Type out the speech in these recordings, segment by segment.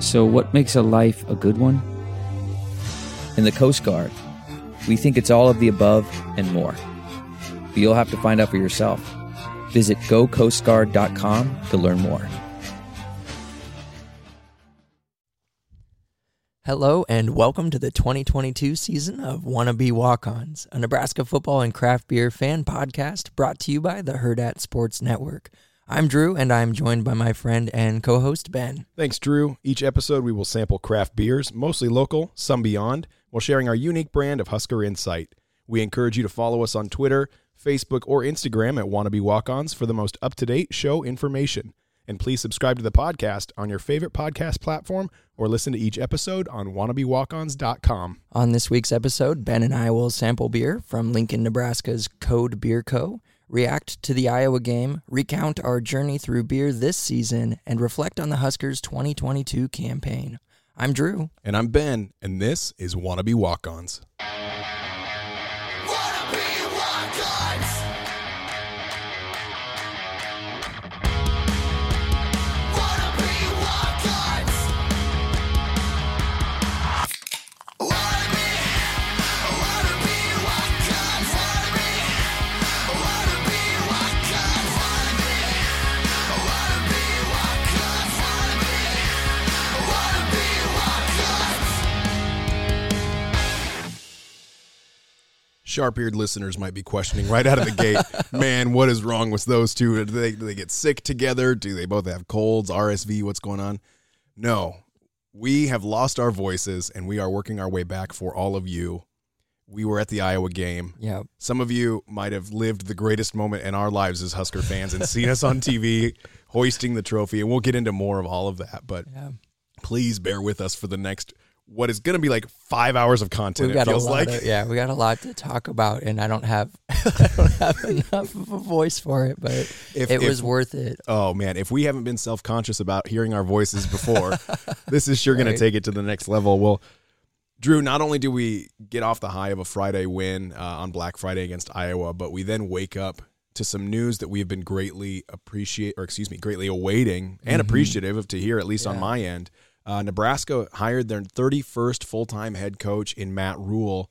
So, what makes a life a good one? In the Coast Guard, we think it's all of the above and more. But you'll have to find out for yourself. Visit gocoastguard.com to learn more. Hello and welcome to the 2022 season of Wannabe Walk-Ons, a Nebraska football and craft beer fan podcast brought to you by the Hurrdat Sports Network. I'm Drew and I'm joined by my friend and co-host Ben. Thanks, Drew. Each episode we will sample craft beers, mostly local, some beyond, while sharing our unique brand of Husker Insight. We encourage you to follow us on Twitter, Facebook, or Instagram at Wannabe Walk-Ons for the most up-to-date show information. And please subscribe to the podcast on your favorite podcast platform or listen to each episode on wannabewalkons.com. On this week's episode, Ben and I will sample beer from Lincoln, Nebraska's Code Beer Co., react to the Iowa game, recount our journey through beer this season, and reflect on the Huskers' 2022 campaign. I'm Drew. And I'm Ben, and this is Wannabe Walk-Ons. Sharp-eared listeners might be questioning right out of the gate, man, what is wrong with those two? Do they, do they get sick together? Do they both have colds, RSV? What's going on? No, we have lost our voices and we are working our way back for all of you. We were at the Iowa game. Yeah. Some of you might have lived the greatest moment in our lives as Husker fans and seen us on TV hoisting the trophy. And we'll get into more of all of that. But Yeah. please bear with us for the next, what is going to be like five hours of content, We've it got a feels lot like. of, yeah, we got a lot to talk about, and I don't have I don't have enough of a voice for it, but If- it if- was worth it. Oh man, if we haven't been self conscious about hearing our voices before, this is sure going to take it to the next level. Well, Drew, not only do we get off the high of a Friday win uh, on Black Friday against Iowa, but we then wake up to some news that we have been greatly appreciate, or excuse me, greatly awaiting and appreciative of to hear, at least on my end. Uh, Nebraska hired their 31st full time head coach in Matt Rhule.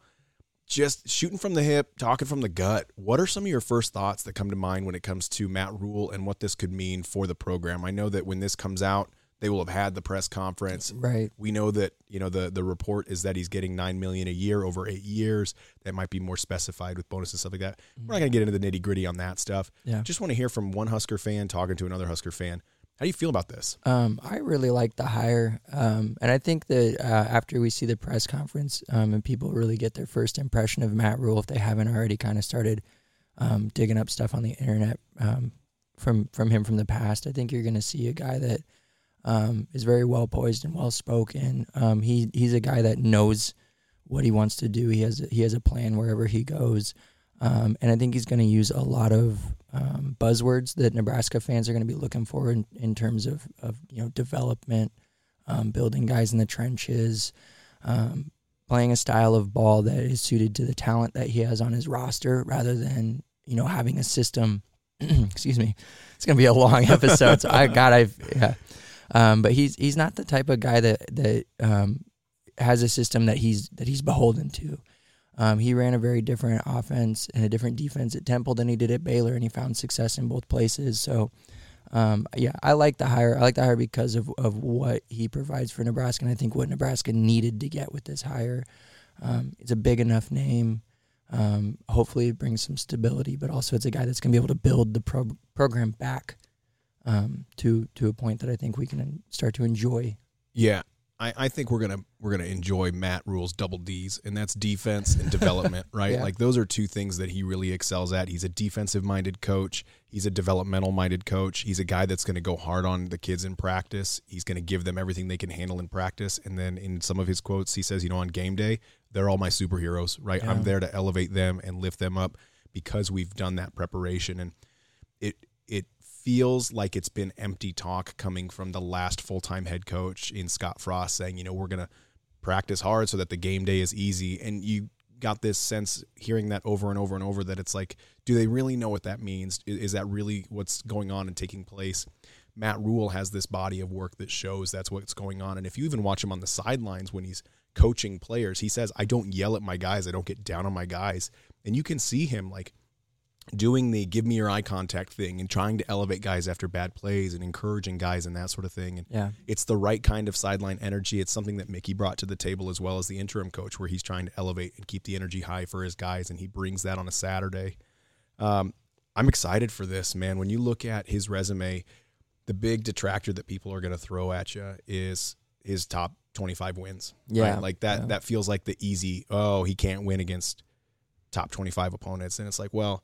Just shooting from the hip, talking from the gut. What are some of your first thoughts that come to mind when it comes to Matt Rhule and what this could mean for the program? I know that when this comes out, they will have had the press conference. Right. We know that you know the the report is that he's getting nine million a year over eight years. That might be more specified with bonuses and stuff like that. We're not going to get into the nitty gritty on that stuff. Yeah. Just want to hear from one Husker fan talking to another Husker fan. How do you feel about this? Um, I really like the hire, um, and I think that uh, after we see the press conference um, and people really get their first impression of Matt Rhule, if they haven't already kind of started um, digging up stuff on the internet um, from from him from the past, I think you're going to see a guy that um, is very well poised and well spoken. He he's a guy that knows what he wants to do. He has he has a plan wherever he goes, um, and I think he's going to use a lot of um, buzzwords that Nebraska fans are going to be looking for in, in terms of, of you know development, um, building guys in the trenches, um, playing a style of ball that is suited to the talent that he has on his roster, rather than you know having a system. excuse me, it's going to be a long episode. so I God, I've yeah. Um, but he's he's not the type of guy that that um, has a system that he's that he's beholden to. Um, he ran a very different offense and a different defense at Temple than he did at Baylor, and he found success in both places. So, um, yeah, I like the hire. I like the hire because of, of what he provides for Nebraska, and I think what Nebraska needed to get with this hire. Um, it's a big enough name. Um, hopefully, it brings some stability, but also it's a guy that's going to be able to build the pro- program back um, to to a point that I think we can start to enjoy. Yeah, I, I think we're gonna we're gonna enjoy Matt Rhule's double D's, and that's defense and development, right? Yeah. Like those are two things that he really excels at. He's a defensive minded coach. He's a developmental minded coach. He's a guy that's going to go hard on the kids in practice. He's going to give them everything they can handle in practice. And then in some of his quotes, he says, you know, on game day, they're all my superheroes, right? I'm there to elevate them and lift them up because we've done that preparation. And it feels like it's been empty talk coming from the last full time head coach in Scott Frost saying, you know, we're gonna practice hard so that the game day is easy. And you got this sense hearing that over and over and over that it's like, do they really know what that means? Is that really what's going on and taking place? Matt Rhule has this body of work that shows that's what's going on. And if you even watch him on the sidelines when he's coaching players, he says, I don't yell at my guys, I don't get down on my guys. And you can see him like doing the give me your eye contact thing and trying to elevate guys after bad plays and encouraging guys and that sort of thing. And Yeah. it's the right kind of sideline energy. It's something that Mickey brought to the table as well as the interim coach, where he's trying to elevate and keep the energy high for his guys, and he brings that on a Saturday. Um, I'm excited for this, man. When you look at his resume, the big detractor that people are going to throw at you is his top 25 wins. Yeah. right? like that. Yeah. That feels like the easy. Oh, he can't win against top 25 opponents, and it's like, well,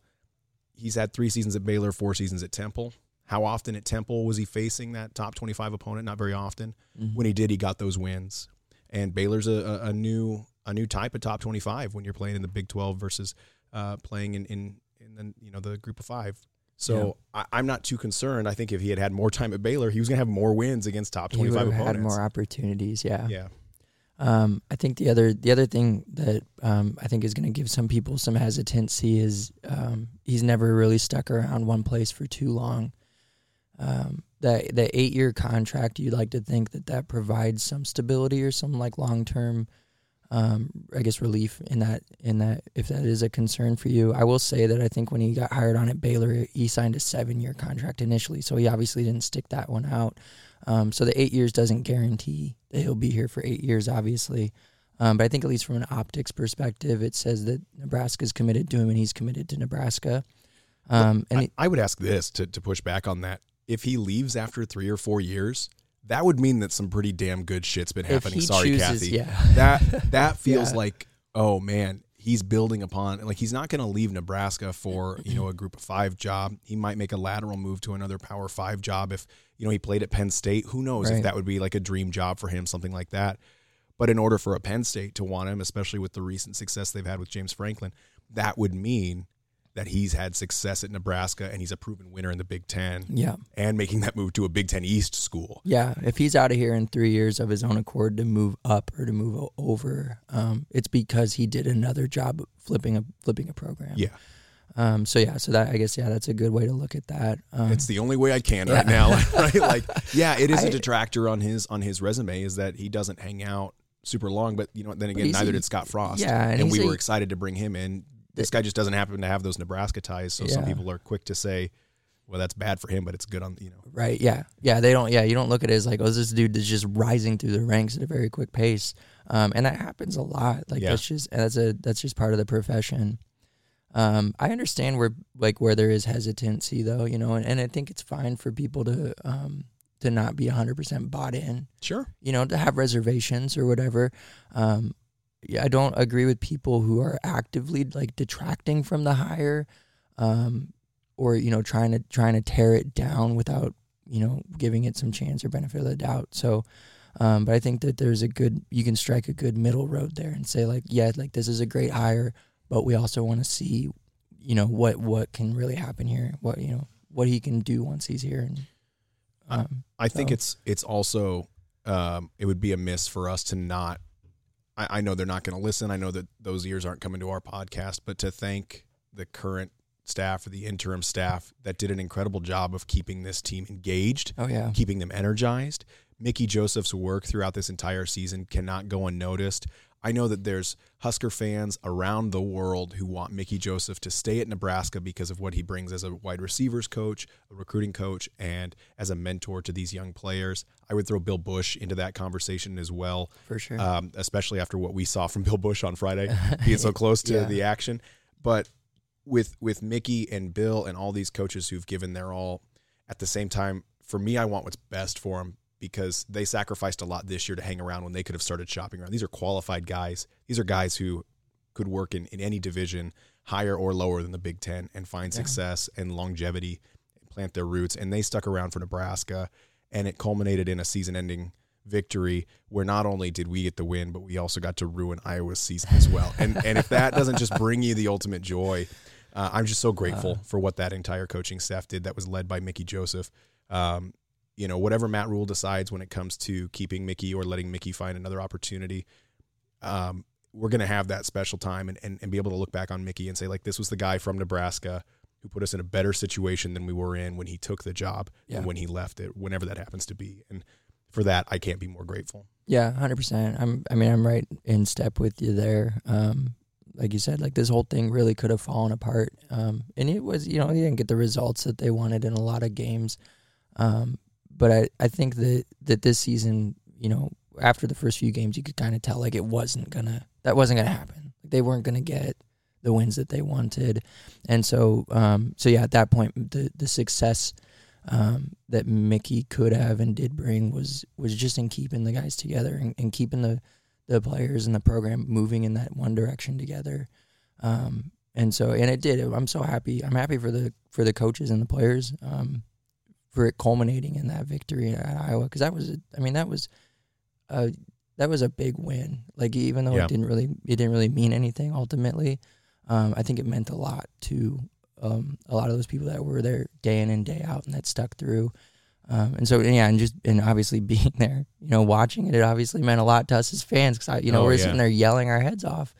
he's had three seasons at Baylor, four seasons at Temple. How often at Temple was he facing that top 25 opponent? Not very often. Mhm. When he did, he got those wins. And Baylor's a, a, new a new type of top 25 when you're playing in the Big 12 versus uh, playing in, in in the you know the Group of Five. So I, I'm not too concerned. I think if he had had more time at Baylor, he was going to have more wins against top 25 would have opponents. had more opportunities. Yeah. yeah, Um, I think the other the other thing that um, I think is going to give some people some hesitancy is um, he's never really stuck around one place for too long. Um, the the eight year contract, you'd like to think that that provides some stability or some like long term, um, I guess relief in that in that if that is a concern for you. I will say that I think when he got hired on at Baylor, he signed a seven year contract initially, so he obviously didn't stick that one out. Um, so the eight years doesn't guarantee that he'll be here for eight years, obviously. Um, but I think at least from an optics perspective, it says that Nebraska's committed to him and he's committed to Nebraska. Um, and I, it, I would ask this to, to push back on that. If he leaves after three or four years, that would mean that some pretty damn good shit's been happening. Sorry, chooses, Kathy. yeah, That that feels Yeah. like oh man, he's building upon like he's not going to leave Nebraska for you know a Group of Five job. He might make a lateral move to another Power Five job if you know he played at Penn State. Who knows if that would be like a dream job for him, something like that. But in order for a Penn State to want him, especially with the recent success they've had with James Franklin, that would mean that he's had success at Nebraska and he's a proven winner in the Big Ten yeah, and making that move to a Big Ten East school. yeah. If he's out of here in three years of his own accord to move up or to move over, um, it's because he did another job flipping a flipping a program. Yeah. Um, so yeah, so that I guess yeah, that's a good way to look at that. Um, It's the only way I can Yeah. right now, right? Like, yeah, it is a I- detractor on his on his resume is that he doesn't hang out super long. But you know, then again, neither a- did Scott Frost. yeah, and and, we he's were excited to bring him in. This guy just doesn't happen to have those Nebraska ties, so some people are quick to say, "Well, that's bad for him, but it's good on you know." Right. Yeah. Yeah. They don't. Yeah. You don't look at it as like, oh, this dude is just rising through the ranks at a very quick pace, um, and that happens a lot. Like Yeah. that's just that's a that's just part of the profession. Um, I understand where like where there is hesitancy though, you know, and, and I think it's fine for people to um to not be hundred percent bought in, Sure. you know, to have reservations or whatever. Um, yeah, I don't agree with people who are actively like detracting from the hire, um, or you know, trying to trying to tear it down without you know giving it some chance or benefit of the doubt. So, um, but I think that there's a good you can strike a good middle road there and say like, yeah, like this is a great hire, but we also want to see, you know, what what can really happen here, what you know, what he can do once he's here. And um, I think So- it's it's also um, it would be a miss for us to not. I, I know they're not going to listen. I know that those ears aren't coming to our podcast, but to thank the current staff or the interim staff that did an incredible job of keeping this team engaged, oh yeah, keeping them energized. Mickey Joseph's work throughout this entire season cannot go unnoticed. I know that there's Husker fans around the world who want Mickey Joseph to stay at Nebraska because of what he brings as a wide receivers coach, a recruiting coach, and as a mentor to these young players. I would throw Bill Bush into that conversation as well, For sure. um, especially after what we saw from Bill Bush on Friday, being so close to Yeah. the action. But with with Mickey and Bill and all these coaches who've given their all, at the same time, for me, I want what's best for them because they sacrificed a lot this year to hang around when they could have started shopping around. These are qualified guys. These are guys who could work in, in any division, higher or lower than the Big Ten, and find success and longevity and plant their roots. And they stuck around for Nebraska, and it culminated in a season ending victory where not only did we get the win, but we also got to ruin Iowa's season as well. And and if that doesn't just bring you the ultimate joy, uh, I'm just so grateful for what that entire coaching staff did that was led by Mickey Joseph. Um, you know, whatever Matt Rhule decides when it comes to keeping Mickey or letting Mickey find another opportunity, um, we're going to have that special time and, and, and be able to look back on Mickey and say, like, this was the guy from Nebraska who put us in a better situation than we were in when he took the job Yeah. and when he left it, whenever that happens to be. And for that, I can't be more grateful. Yeah, hundred percent. I'm. I mean, I'm right in step with you there. Um, like you said, like this whole thing really could have fallen apart. Um, and it was, you know, they didn't get the results that they wanted in a lot of games. Um, but I, I think that that this season, you know, after the first few games, you could kind of tell like it wasn't gonna, that wasn't gonna happen. They weren't gonna get the wins that they wanted, and so, um, so yeah, at that point, the the success um, that Mickey could have and did bring was was just in keeping the guys together and, and keeping the the players and the program moving in that one direction together. Um, and so, and it did. I'm so happy. I'm happy for the for the coaches and the players um, it culminating in that victory at Iowa because that was, a, I mean, that was a that was a big win. Like even though Yeah. it didn't really it didn't really mean anything ultimately, um, I think it meant a lot to um, a lot of those people that were there day in and day out and that stuck through. Um, and so yeah, and just and obviously being there, you know, watching it, it obviously meant a lot to us as fans because you know Oh, we're yeah. sitting there yelling our heads off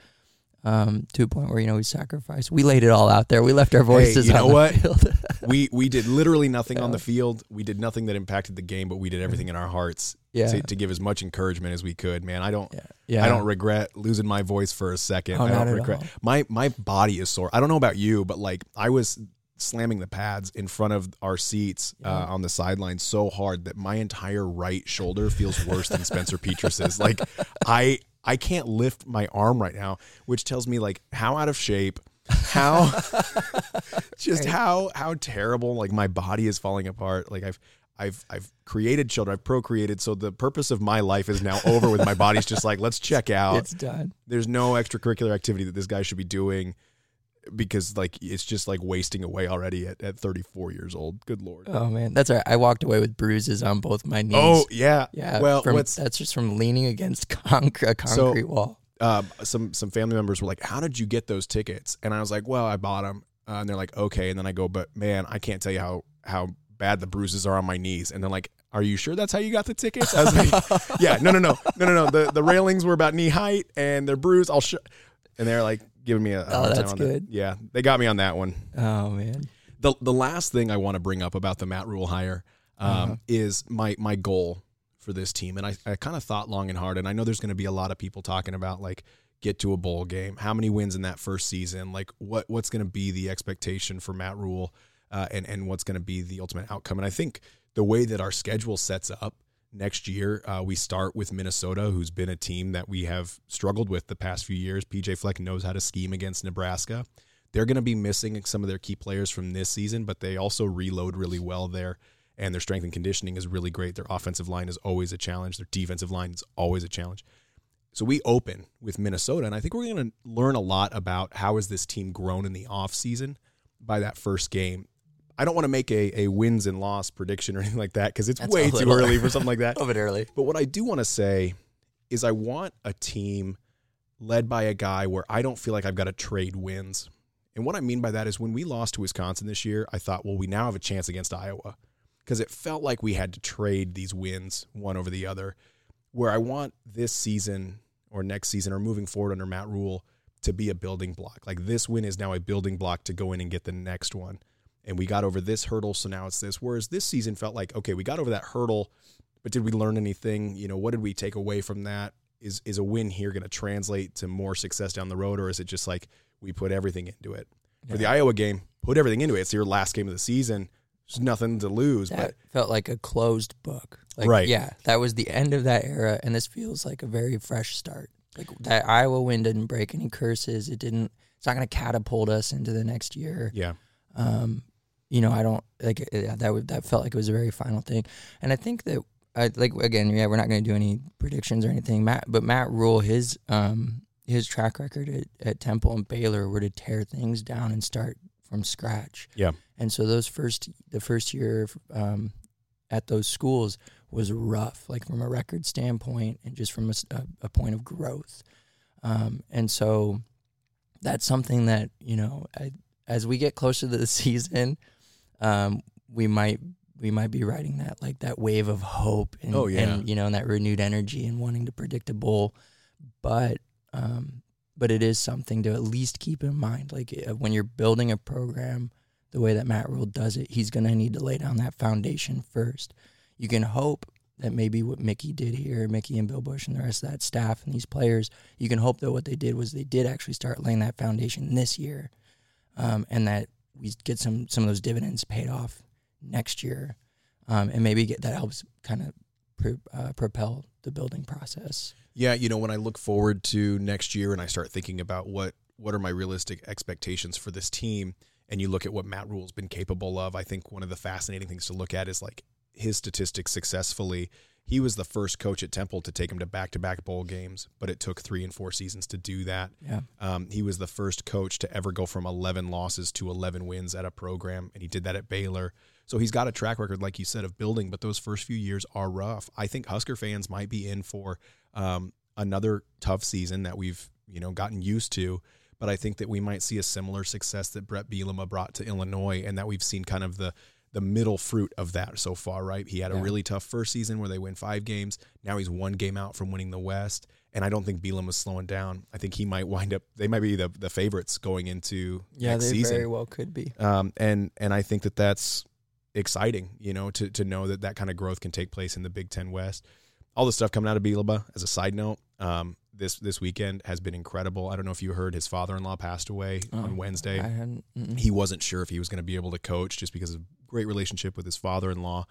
um, to a point where you know we sacrificed. We laid it all out there. We left our voices. you on know what? we we did literally nothing on the field. We did nothing that impacted the game, but we did everything in our hearts yeah, to, to give as much encouragement as we could. Man, I don't yeah, yeah. I don't regret losing my voice for a second. Oh, I don't regret my my body is sore. I don't know about you, but like I was slamming the pads in front of our seats uh, Yeah. on the sideline so hard that my entire right shoulder feels worse than Spencer Petras's. Like I I can't lift my arm right now, which tells me like how out of shape, how just how how terrible like my body is falling apart. Like I've I've I've created children, I've procreated, so the purpose of my life is now over with my body's just like let's check out. it's done. There's no extracurricular activity that this guy should be doing because like it's just like wasting away already at, at 34 years old. Good lord. Oh man, that's all right. I walked away with bruises on both my knees. Oh yeah. yeah. Well, from, what's that's just from leaning against concrete, a So- concrete wall. uh, some some family members were like, "How did you get those tickets?" And I was like, "Well, I bought them." Uh, and they're like, "Okay." And then I go, "But man, I can't tell you how how bad the bruises are on my knees." And they're like, "Are you sure that's how you got the tickets?" I was like, "Yeah, no, no, no, no, no, no. The the railings were about knee height and they're bruised. I'll show." And they're like giving me a, a Oh, that's that. good. Yeah, they got me on that one. Oh man. The the last thing I want to bring up about the Matt Rhule hire um, Uh-huh. is my my goal for this team, and I, I kind of thought long and hard, and I know there's going to be a lot of people talking about like get to a bowl game, how many wins in that first season, like what what's going to be the expectation for Matt Rhule, uh, and and what's going to be the ultimate outcome, and I think the way that our schedule sets up next year, uh, we start with Minnesota, who's been a team that we have struggled with the past few years. PJ Fleck knows how to scheme against Nebraska. They're going to be missing some of their key players from this season, but they also reload really well there. And their strength and conditioning is really great. Their offensive line is always a challenge. Their defensive line is always a challenge. So we open with Minnesota, and I think we're going to learn a lot about how has this team grown in the offseason by that first game. I don't want to make a, a wins and loss prediction or anything like that because it's That's way too early for something like that. A little bit early. But what I do want to say is I want a team led by a guy where I don't feel like I've got to trade wins. And what I mean by that is when we lost to Wisconsin this year, I thought, well, we now have a chance against Iowa because it felt like we had to trade these wins one over the other. Where I want this season or next season or moving forward under Matt Rhule to be a building block. Like this win is now a building block to go in and get the next one. And we got over this hurdle, so now it's this. Whereas this season felt like, okay, we got over that hurdle, but did we learn anything? You know, what did we take away from that? is is a win here going to translate to more success down the road, or is it just like we put everything into it? For the Iowa game, put everything into it. It's your last game of the season. There's nothing to lose, That but felt like a closed book. Like, Right. Yeah, that was the end of that era, and this feels like a very fresh start. Like that Iowa win didn't break any curses. It didn't. It's not going to catapult us into the next year. yeah, Um, you know, I don't like yeah, that. Would, that felt like it was a very final thing, and I think that I like again. Yeah, we're not going to do any predictions or anything. Matt, but Matt Rhule, his um his track record at, at Temple and Baylor were to tear things down and start from scratch. Yeah. and so those first the first year um, at those schools was rough, like from a record standpoint and just from a point of growth. Um, and so that's something that you know I, as we get closer to the season, um, we might we might be riding that like that wave of hope and, Oh, yeah. and you know and that renewed energy and wanting to predict a bowl, but um, but it is something to at least keep in mind. Like uh, when you're building a program, the way that Matt Rhule does it, he's going to need to lay down that foundation first. You can hope that maybe what Mickey did here, Mickey and Bill Bush and the rest of that staff and these players, you can hope that what they did was they did actually start laying that foundation this year, um, and that we get some some of those dividends paid off next year, um, and maybe get that helps kind of pro, uh, propel the building process. yeah. You know, when I look forward to next year and I start thinking about what what are my realistic expectations for this team, and you look at what Matt Rhule's been capable of, I think one of the fascinating things to look at is like his statistics successfully. He was the first coach at Temple to take him to back to back bowl games, but it took three and four seasons to do that. Yeah, Um, he was the first coach to ever go from 11 losses to 11 wins at a program, and he did that at Baylor. So he's got a track record, like you said, of building, but those first few years are rough. I think Husker fans might be in for um, another tough season that we've you know gotten used to. But I think that we might see a similar success that Brett Bielema brought to Illinois, and that we've seen kind of the the middle fruit of that so far. Right? He had a Yeah. really tough first season where they win five games. Now he's one game out from winning the West, and I don't think Bielema's slowing down. I think he might wind up. They might be the the favorites going into yeah, next they season. very well could be. Um, and and I think that that's exciting, you know, to to know that that kind of growth can take place in the Big Ten West. All the stuff coming out of Bielema, as a side note, um, this this weekend has been incredible. I don't know if you heard his father in law passed away Oh, on Wednesday. I hadn't. He wasn't sure if he was going to be able to coach just because of great relationship with his father in law.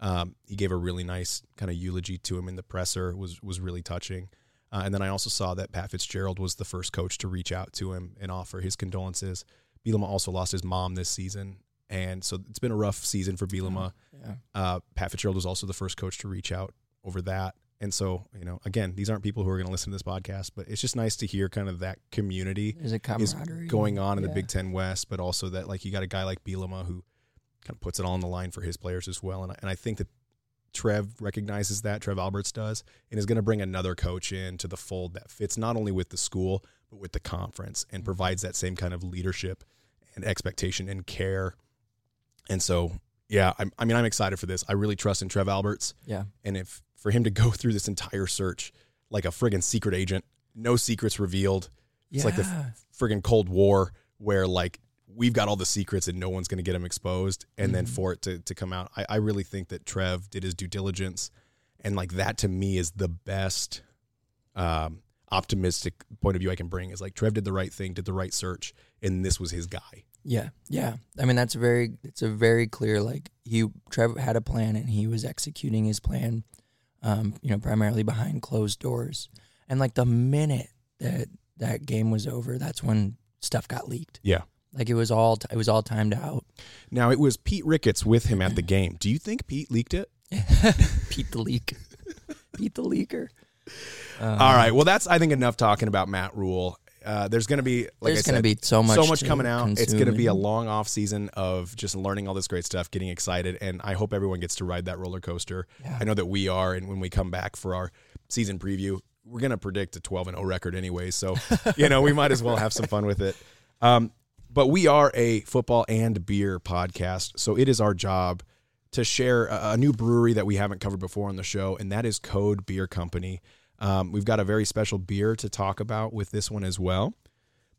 Um, he gave a really nice kind of eulogy to him in the presser. was was really touching. Uh, and then I also saw that Pat Fitzgerald was the first coach to reach out to him and offer his condolences. Bielema also lost his mom this season, and so it's been a rough season for Bielema. yeah. Uh, Pat Fitzgerald was also the first coach to reach out over that. And so, you know, again, these aren't people who are going to listen to this podcast, but it's just nice to hear kind of that community There's a is camaraderie going on in the Big Ten West, but also that like you got a guy like Bielema who kind of puts it all on the line for his players as well. And I, and I think that Trev recognizes that Trev Alberts does, and is going to bring another coach in to the fold that fits not only with the school but with the conference and mm-hmm. provides that same kind of leadership and expectation and care. And so, yeah, I'm, I mean, I'm excited for this. I really trust in Trev Alberts, Yeah. and if for him to go through this entire search like a friggin' secret agent, no secrets revealed. It's like the friggin' Cold War where like we've got all the secrets and no one's going to get them exposed. And then Mhm. for it to, to come out, I, I really think that Trev did his due diligence. And like that to me is the best um, optimistic point of view I can bring is like Trev did the right thing, did the right search, and this was his guy. Yeah, yeah. I mean, that's very. It's a very clear. Like he, Trevor had a plan, and he was executing his plan. Um, you know, primarily behind closed doors. And like the minute that that game was over, that's when stuff got leaked. Yeah. Like it was all. T- it was all timed out. Now it was Pete Ricketts with him at the game. Do you think Pete leaked it? Pete the leak. Pete the leaker. Um, All right. Well, that's I think enough talking about Matt Rhule. Uh, there's going to be like There's going to be so much. so much coming out. It's going to be a long off season of just learning all this great stuff, getting excited, and I hope everyone gets to ride that roller coaster. Yeah. I know that we are, and when we come back for our season preview, we're going to predict a 12 and 0 record anyway. So you know we might as well have some fun with it. Um, but we are a football and beer podcast, so it is our job to share a, a new brewery that we haven't covered before on the show, and that is Code Beer Company. Um, we've got a very special beer to talk about with this one as well.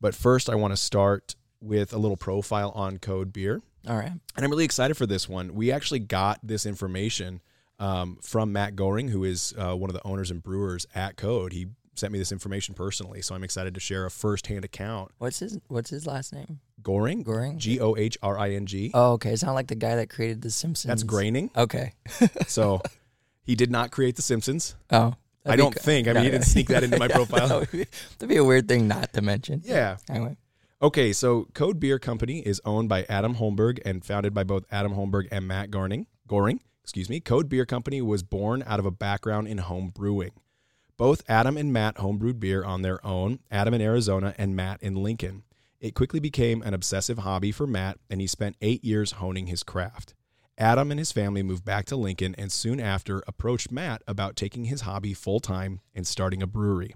But first, I want to start with a little profile on Code Beer. All right. And I'm really excited for this one. We actually got this information um, from Matt Gohring, who is uh, one of the owners and brewers at Code. He sent me this information personally, so I'm excited to share a firsthand account. What's his What's his last name? Goring, Goring? G O H R I N G. Oh, okay. It's not like the guy that created The Simpsons. That's Groening. Okay. So he did not create The Simpsons. Oh, I don't think. I mean, he didn't sneak that into my profile. that would be, that'd be a weird thing not to mention. Yeah. Anyway, Okay, so Code Beer Company is owned by Adam Holmberg and founded by both Adam Holmberg and Matt Gohring. Goring, excuse me. Code Beer Company was born out of a background in home brewing. Both Adam and Matt homebrewed beer on their own, Adam in Arizona and Matt in Lincoln. It quickly became an obsessive hobby for Matt, and he spent eight years honing his craft. Adam and his family moved back to Lincoln and soon after approached Matt about taking his hobby full time and starting a brewery.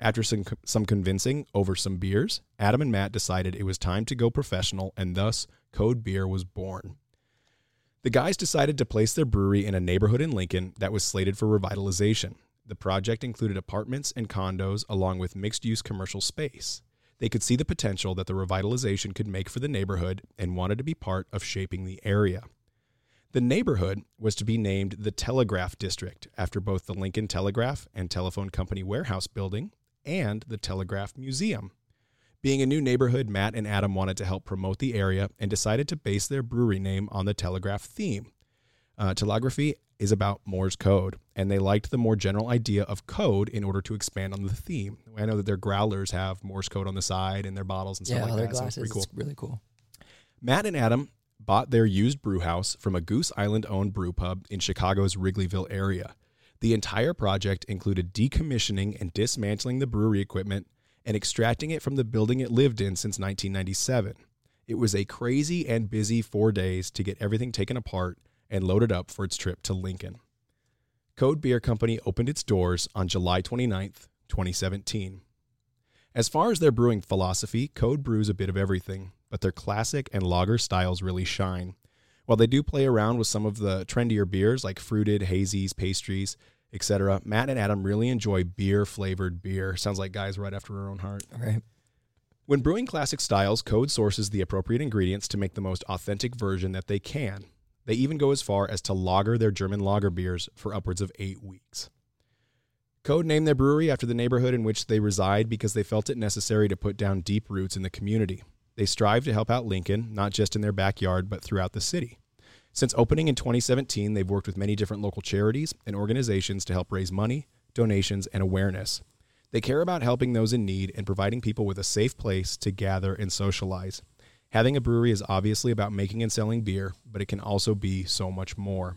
After some, some convincing over some beers, Adam and Matt decided it was time to go professional, and thus Code Beer was born. The guys decided to place their brewery in a neighborhood in Lincoln that was slated for revitalization. The project included apartments and condos along with mixed use commercial space. They could see the potential that the revitalization could make for the neighborhood and wanted to be part of shaping the area. The neighborhood was to be named the Telegraph District after both the Lincoln Telegraph and Telephone Company warehouse building and the Telegraph Museum. Being a new neighborhood, Matt and Adam wanted to help promote the area and decided to base their brewery name on the telegraph theme. Uh, telegraphy is about Morse code, and they liked the more general idea of code in order to expand on the theme. I know that their growlers have Morse code on the side and their bottles and stuff yeah, like their that. so it's glasses. pretty cool. It's really cool. Matt and Adam bought their used brew house from a Goose Island owned brew pub in Chicago's Wrigleyville area. The entire project included decommissioning and dismantling the brewery equipment and extracting it from the building it lived in since 1997. It was a crazy and busy four days to get everything taken apart and loaded up for its trip to Lincoln. Code Beer Company opened its doors on July 29th, 2017. As far as their brewing philosophy, Code brews a bit of everything, but their classic and lager styles really shine. While they do play around with some of the trendier beers like fruited, hazies, pastries, etc., Matt and Adam really enjoy beer flavored beer. Sounds like guys right after our own heart. Right. When brewing classic styles, Code sources the appropriate ingredients to make the most authentic version that they can. They even go as far as to lager their German lager beers for upwards of eight weeks. Code named their brewery after the neighborhood in which they reside because they felt it necessary to put down deep roots in the community. They strive to help out Lincoln, not just in their backyard, but throughout the city. Since opening in 2017, they've worked with many different local charities and organizations to help raise money, donations, and awareness. They care about helping those in need and providing people with a safe place to gather and socialize. Having a brewery is obviously about making and selling beer, but it can also be so much more.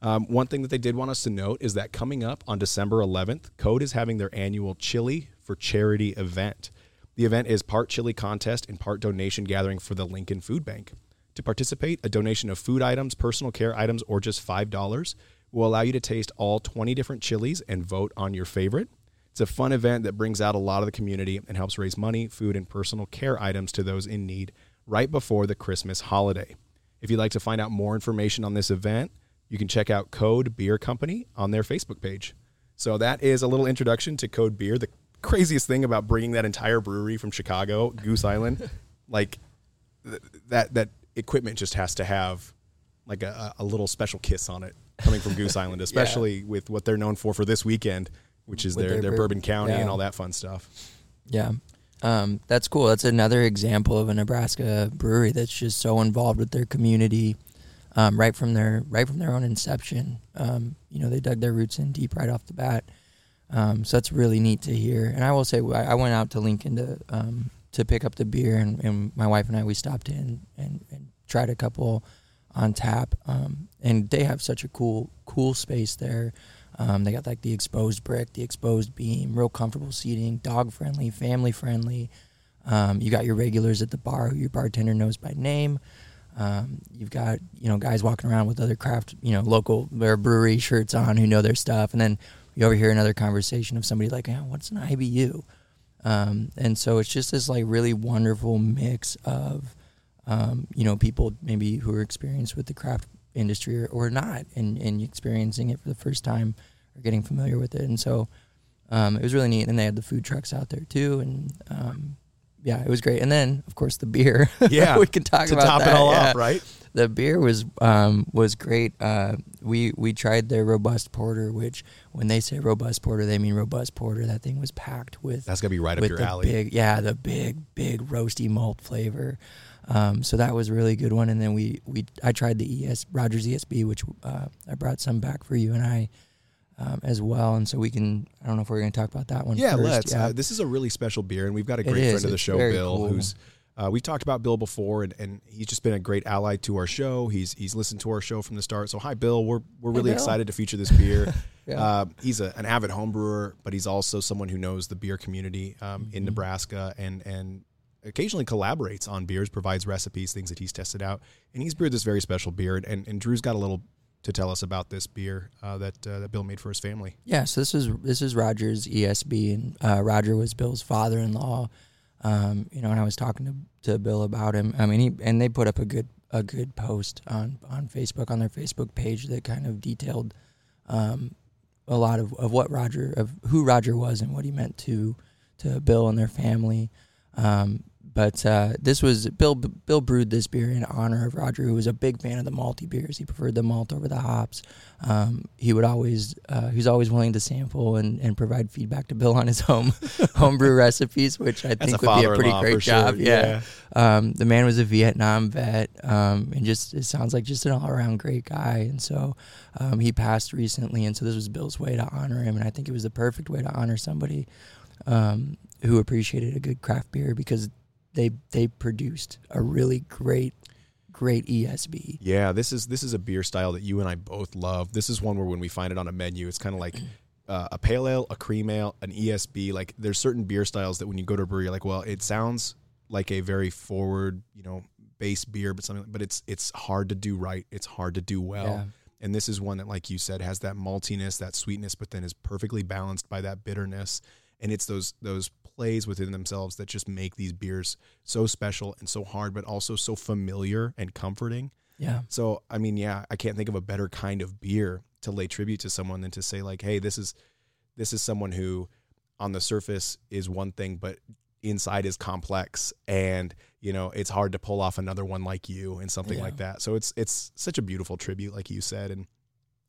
Um, one thing that they did want us to note is that coming up on December 11th, Code is having their annual Chili for Charity event. The event is part chili contest and part donation gathering for the Lincoln Food Bank. To participate, a donation of food items, personal care items, or just $5 will allow you to taste all 20 different chilies and vote on your favorite. It's a fun event that brings out a lot of the community and helps raise money, food, and personal care items to those in need right before the Christmas holiday. If you'd like to find out more information on this event, you can check out Code Beer Company on their Facebook page. So that is a little introduction to Code Beer. The craziest thing about bringing that entire brewery from Chicago, Goose Island, like th- that that equipment just has to have like a, a little special kiss on it coming from Goose Island, especially with what they're known for for this weekend, which is their, their their Bourbon County and all that fun stuff. Yeah. Um, that's cool. That's another example of a Nebraska brewery that's just so involved with their community, um, right from their right from their own inception. Um, you know, they dug their roots in deep right off the bat. Um, so that's really neat to hear. And I will say, I went out to Lincoln to um, to pick up the beer, and, and my wife and I we stopped in and, and tried a couple on tap. Um, and they have such a cool cool space there. Um, they got like the exposed brick, the exposed beam, real comfortable seating, dog friendly, family friendly. Um, you got your regulars at the bar who your bartender knows by name. Um, you've got you know guys walking around with other craft, you know, local brewery shirts on who know their stuff, and then you overhear another conversation of somebody like, oh, "What's an IBU?" Um, and so it's just this like really wonderful mix of um, you know people maybe who are experienced with the craft industry or, or not, and and experiencing it for the first time or getting familiar with it, and so um, it was really neat. And they had the food trucks out there too, and um, yeah, it was great. And then of course the beer. Yeah, we can talk to about top that. it all yeah. off, right? The beer was um, was great. Uh, we we tried their robust porter, which when they say robust porter, they mean robust porter. That thing was packed with That's gonna be right up your alley. big yeah the big big roasty malt flavor. Um, so that was a really good one. And then we we I tried the ES Rogers ESB, which uh, I brought some back for you and I. Um, as well, and so we can. I don't know if we're going to talk about that one. Yeah, first. let's. Yeah, Uh, this is a really special beer, and we've got a great friend of the It's show, Bill, cool. who's. Uh, we talked about Bill before, and, and he's just been a great ally to our show. He's he's listened to our show from the start. So hi, Bill. We're we're Hey, really Bill. excited to feature this beer. Yeah. uh, he's a, an avid home brewer, but he's also someone who knows the beer community um, Mm-hmm. in Nebraska, and and occasionally collaborates on beers, provides recipes, things that he's tested out, and he's brewed this very special beer. And, and Drew's got a little to tell us about this beer uh, that uh, that Bill made for his family. Yeah, so this is this is Roger's ESB, and uh, Roger was Bill's father-in-law. Um, you know, and I was talking to, to Bill about him. I mean, he and they put up a good a good post on on Facebook on their Facebook page that kind of detailed um, a lot of, of what Roger of who Roger was and what he meant to to Bill and their family. Um, but uh, this was Bill. Bill brewed this beer in honor of Roger, who was a big fan of the malty beers. He preferred the malt over the hops. Um, he would always uh, he was always willing to sample and, and provide feedback to Bill on his home homebrew recipes, which I think would be a pretty great for sure. job. Yeah. Um, the man was a Vietnam vet, um, and just it sounds like just an all around great guy. And so um, he passed recently, and so this was Bill's way to honor him, and I think it was the perfect way to honor somebody um, who appreciated a good craft beer because they they produced a really great great ESB. Yeah, this is this is a beer style that you and I both love. This is one where when we find it on a menu, it's kind of like uh, a pale ale, a cream ale, an ESB. Like there's certain beer styles that when you go to a brewery, you're like, well, it sounds like a very forward, you know, base beer, but something. But it's it's hard to do right. It's hard to do well. Yeah. And this is one that, like you said, has that maltiness, that sweetness, but then is perfectly balanced by that bitterness. And it's those those plays within themselves that just make these beers so special and so hard, but also so familiar and comforting. Yeah. So I mean, yeah, I can't think of a better kind of beer to lay tribute to someone than to say like, hey, this is this is someone who on the surface is one thing, but inside is complex and you know it's hard to pull off another one like you and something Yeah. like that so it's it's such a beautiful tribute like you said and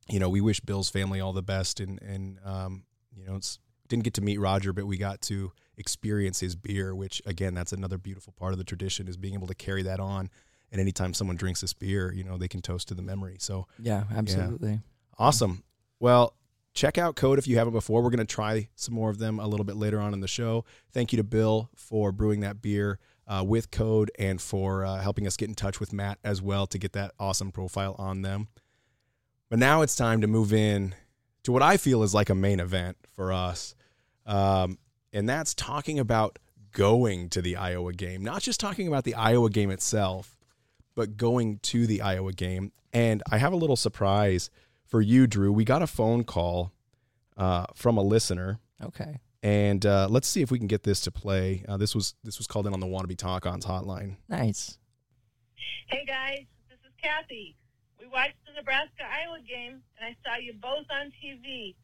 you know we wish bill's family all the best and and um you know it's didn't get to meet roger but we got to experience his beer which again that's another beautiful part of the tradition is being able to carry that on and anytime someone drinks this beer you know they can toast to the memory so Yeah, absolutely. Awesome. Well, check out Code if you haven't before. We're going to try some more of them a little bit later on in the show. Thank you to Bill for brewing that beer uh, with Code and for uh, helping us get in touch with Matt as well to get that awesome profile on them. But now it's time to move in to what I feel is like a main event for us. Um, and that's talking about going to the Iowa game, not just talking about the Iowa game itself, but going to the Iowa game. And I have a little surprise for you, Drew. We got a phone call uh, from a listener, Okay. and uh, let's see if we can get this to play. Uh, this was this was called in on the Wannabe Talk On's hotline. Nice. Hey guys, this is Kathy. We watched the Nebraska Iowa game, and I saw you both on TV.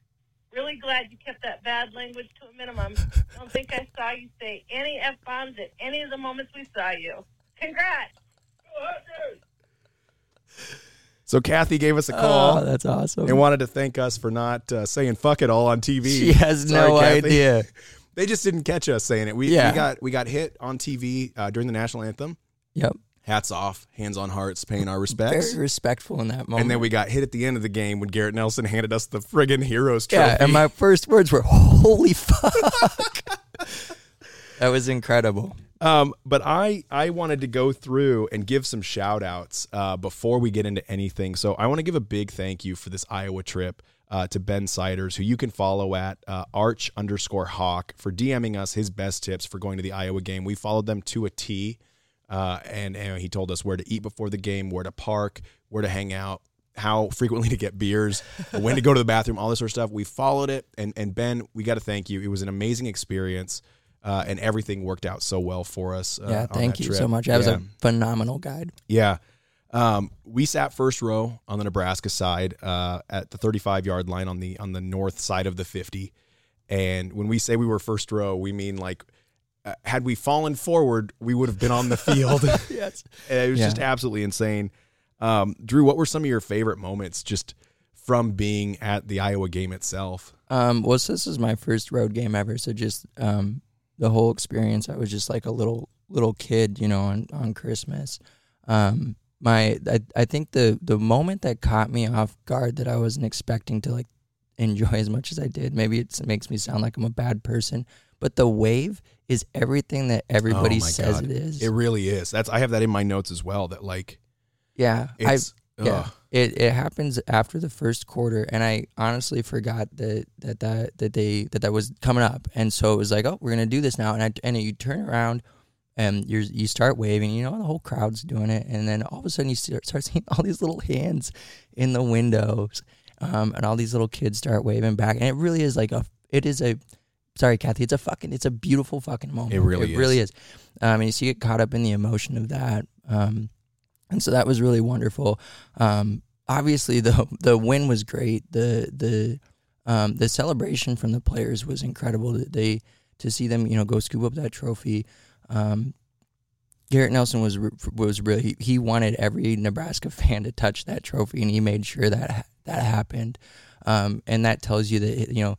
Really glad you kept that bad language to a minimum. I don't think I saw you say any f bombs at any of the moments we saw you. Congrats. So Kathy gave us a call Oh, that's awesome. and wanted to thank us for not uh, saying "fuck it all" on TV. she has Sorry, no Kathy. idea. They just didn't catch us saying it. We, Yeah. we got we got hit on TV uh, during the national anthem. Yep. Hats off, hands on hearts, paying our respects. Very respectful in that moment. And then we got hit at the end of the game when Garrett Nelson handed us the friggin' Heroes Trophy. Yeah, and my first words were, "Holy fuck!" that was incredible. Um, but I I wanted to go through and give some shout outs uh, before we get into anything. So I want to give a big thank you for this Iowa trip uh, to Ben Siders, who you can follow at uh, arch underscore hawk for DMing us his best tips for going to the Iowa game. We followed them to a T, uh, and, and he told us where to eat before the game, where to park, where to hang out. How frequently to get beers, when to go to the bathroom, all this sort of stuff. We followed it, and and Ben, we got to thank you. It was an amazing experience. Uh, and everything worked out so well for us. Uh, yeah, thank you trip. so much. That was a phenomenal guide. yeah. Um, we sat first row on the Nebraska side uh, at the 35 yard line on the on the north side of the 50. And when we say we were first row, we mean like uh, had we fallen forward, we would have been on the field. Yes. it was Yeah. just absolutely insane. Um, Drew, what were some of your favorite moments just from being at the Iowa game itself? Um, well, so this is my first road game ever, so just um, the whole experience. I was just like a little little kid, you know, on on Christmas. Um, my I, I think the the moment that caught me off guard that I wasn't expecting to like enjoy as much as I did. Maybe it makes me sound like I'm a bad person, but the wave is everything that everybody Oh says God. it is. It really is. That's I have that in my notes as well. That like yeah, I yeah. ugh. It it happens after the first quarter, and I honestly forgot that that that that they that that was coming up, and so it was like, oh, we're gonna do this now, and I and you turn around. And you you start waving, you know, the whole crowd's doing it, and then all of a sudden you start, start seeing all these little hands in the windows, um, and all these little kids start waving back, and it really is like a, it is a, sorry, Kathy, it's a fucking, it's a beautiful fucking moment. It really it really is. Um, and you get caught up in the emotion of that, um, and so that was really wonderful. Um, obviously, the the win was great. The the um, the celebration from the players was incredible. That They to see them, you know, go scoop up that trophy. Um, Garrett Nelson was was really he, he wanted every Nebraska fan to touch that trophy, and he made sure that that happened. Um, and that tells you that you know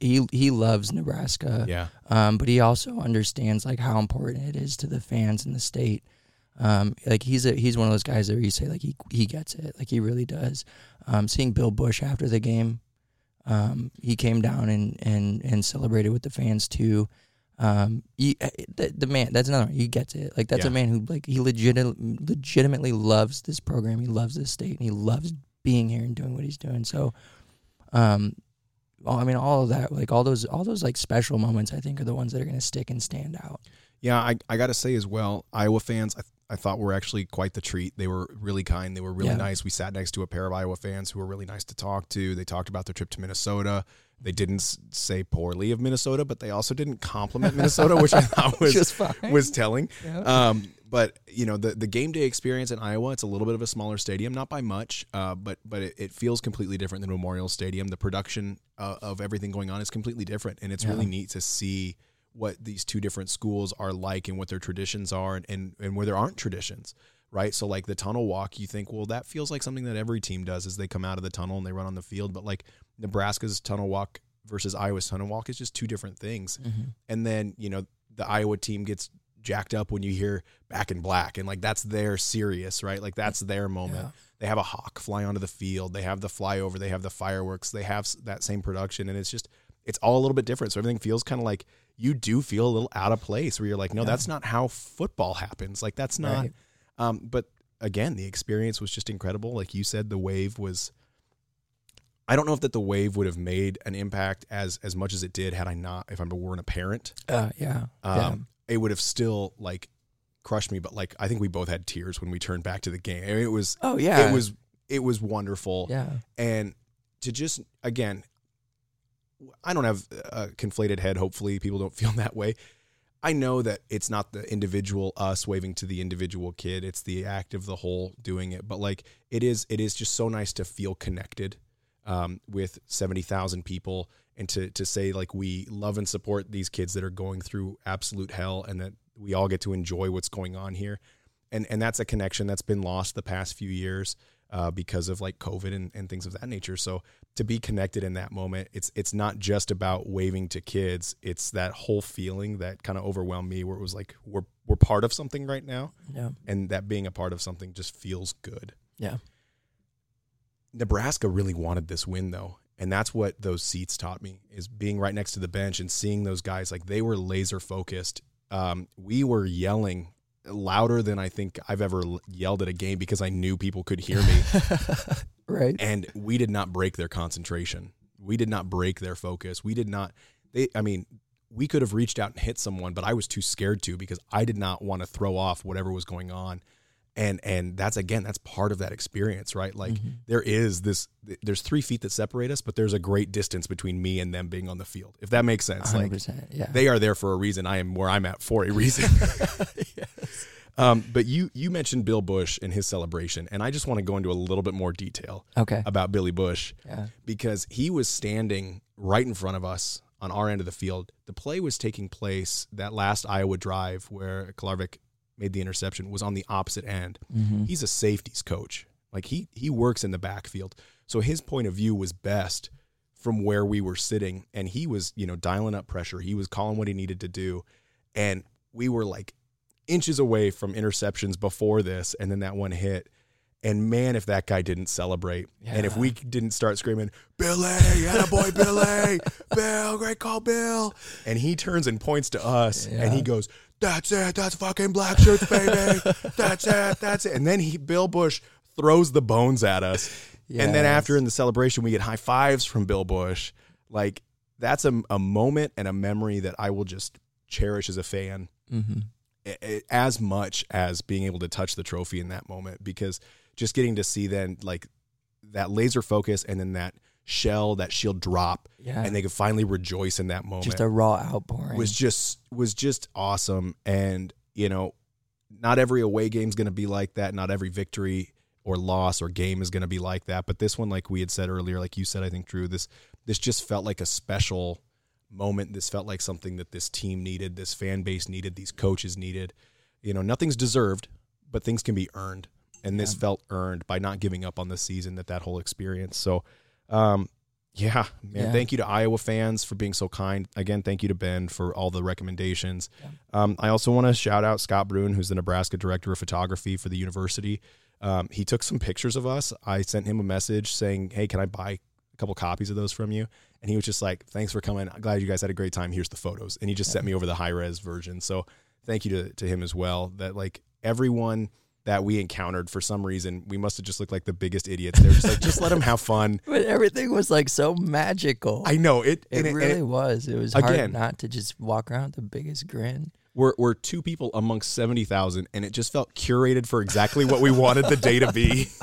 he he loves Nebraska. yeah. Um, but he also understands like how important it is to the fans in the state. Um, like he's a he's one of those guys that you say like he he gets it, like he really does. Um, seeing Bill Busch after the game, um, he came down and and and celebrated with the fans too. Um, he, the, the man that's another one, he gets it. Like that's Yeah. a man who like he legit legitimately loves this program. He loves this state and he loves being here and doing what he's doing. So, um, I mean, all of that, like all those, all those like special moments, I think are the ones that are going to stick and stand out. Yeah, I, I got to say as well, Iowa fans, I, I thought were actually quite the treat. They were really kind. They were really Yeah. nice. We sat next to a pair of Iowa fans who were really nice to talk to. They talked about their trip to Minnesota. They didn't say poorly of Minnesota, but they also didn't compliment Minnesota, which I thought was Just fine. was telling. Yeah. Um, but you know the the game day experience in Iowa, it's a little bit of a smaller stadium, not by much, uh, but but it, it feels completely different than Memorial Stadium. The production uh, of everything going on is completely different, and it's really neat to see what these two different schools are like and what their traditions are, and and, and where there aren't traditions. Right, so like the tunnel walk, you think, well, that feels like something that every team does as they come out of the tunnel and they run on the field. But like Nebraska's tunnel walk versus Iowa's tunnel walk is just two different things. Mm-hmm. and then you know the Iowa team gets jacked up when you hear back in black. And like that's their serious right? Like that's their moment. Yeah. they have a hawk fly onto the field. They have the flyover. They have the fireworks. They have that same production. And it's just it's all a little bit different. So everything feels kind of like you do feel a little out of place where you're like no that's not how football happens like that's not Right. um but again the experience was just incredible like you said the wave was I don't know if that the wave would have made an impact as as much as it did had I not if I weren't a parent Uh, yeah. um, it would have still like crushed me. But like, I think we both had tears when we turned back to the game. I mean, it was, oh yeah. it was, it was wonderful. Yeah. And to just again, I don't have a conflated head. Hopefully, people don't feel that way. I know that it's not the individual us waving to the individual kid. It's the act of the whole doing it. But like, it is, it is just so nice to feel connected um, with seventy thousand people and to to say like we love and support these kids that are going through absolute hell and that we all get to enjoy what's going on here and and that's a connection that's been lost the past few years uh, because of like COVID and, and things of that nature. So to be connected in that moment, it's it's not just about waving to kids. It's that whole feeling that kind of overwhelmed me, where it was like we're we're part of something right now, Yeah. and that being a part of something just feels good. Yeah. Nebraska really wanted this win though. And that's what those seats taught me is being right next to the bench and seeing those guys like they were laser focused. Um, we were yelling louder than I think I've ever yelled at a game because I knew people could hear me. Right. and we did not break their concentration. We did not break their focus. We did not. They, I mean, we could have reached out and hit someone, but I was too scared to because I did not want to throw off whatever was going on. And and that's again, that's part of that experience, right? Like there is this. There's three feet that separate us, but there's a great distance between me and them being on the field. If that makes sense, like. Yeah. they are there for a reason. I am where I'm at for a reason. um, but you you mentioned Bill Busch and his celebration, and I just want to go into a little bit more detail okay. about Billy Busch Yeah. because he was standing right in front of us on our end of the field. The play was taking place that last Iowa drive where Klarvik made the interception was on the opposite end. Mhm. He's a safeties coach. Like he he works in the backfield. So his point of view was best from where we were sitting and he was, you know, dialing up pressure. He was calling what he needed to do and we were like inches away from interceptions before this and then that one hit. And man, if that guy didn't celebrate, and if we didn't start screaming, Billy, yeah, boy, Billy, Bill, great call, Bill. And he turns and points to us and he goes, That's it, that's fucking black shirts, baby. That's it, that's it. And then he Bill Busch throws the bones at us. And then after in the celebration, we get high fives from Bill Busch. Like that's a, a moment and a memory that I will just cherish as a fan Mhm. As much as being able to touch the trophy in that moment because just getting to see then like that laser focus and then that shell that shield drop Yeah. and they could finally rejoice in that moment just a raw outpouring. was just was just awesome and you know not every away game's going to be like that not every victory or loss or game is going to be like that but this one like we had said earlier like you said I think Drew this this just felt like a special moment this felt like something that this team needed this fan base needed these coaches needed you know nothing's deserved but things can be earned and this felt earned by not giving up on the season that that whole experience so um yeah, man. Yeah. Thank you to Iowa fans for being so kind. Again, thank you to Ben for all the recommendations. Um, I also want to shout out Scott Bruhn, who's the Nebraska director of photography for the university. Um, he took some pictures of us. I sent him a message saying, "Hey, can I buy a couple copies of those from you?" And he was just like, "Thanks for coming. I'm glad you guys had a great time. Here's the photos." And he just sent me over the high res version. So thank you to to him as well. That like everyone that we encountered for some reason, we must have just looked like the biggest idiots. They're just like, just let them have fun. but everything was like so magical. I know it. it and really was. It was Again- hard not to just walk around with the biggest grin. we're, we're two people amongst 70,000 and it just felt curated for exactly what we wanted the day to be.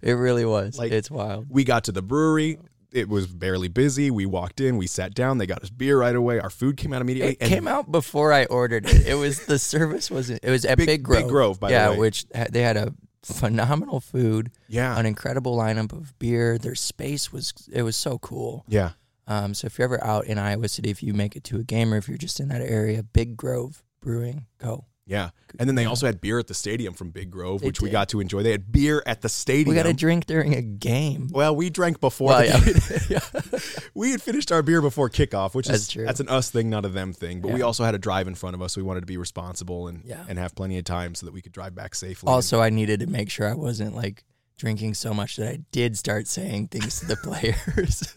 It really was. Like- it's wild. We got to the brewery. It was barely busy. We walked in, we sat down, they got us beer right away. Our food came out immediately. It came out before I ordered it. It was the service wasn't. It was at Big- Big, Big Grove. Grove, by the yeah, way. which they had a phenomenal food, Yeah. an incredible lineup of beer. Their space was it was so cool. Yeah. Um, so if you're ever out in Iowa City, if you make it to a game or if you're just in that area, Big Grove Brewing, go. Yeah. And then they also had beer at the stadium from Big Grove, which we got to enjoy. They had beer at the stadium. We got a drink during a game. well, we drank before Well, the yeah. game. we had finished our beer before kickoff, which is That's true. that's an us thing, not a them thing. But we also had a drive in front of us. So we wanted to be responsible and Yeah. and have plenty of time so that we could drive back safely. Also, I needed to make sure I wasn't like drinking so much that I did start saying things to the players.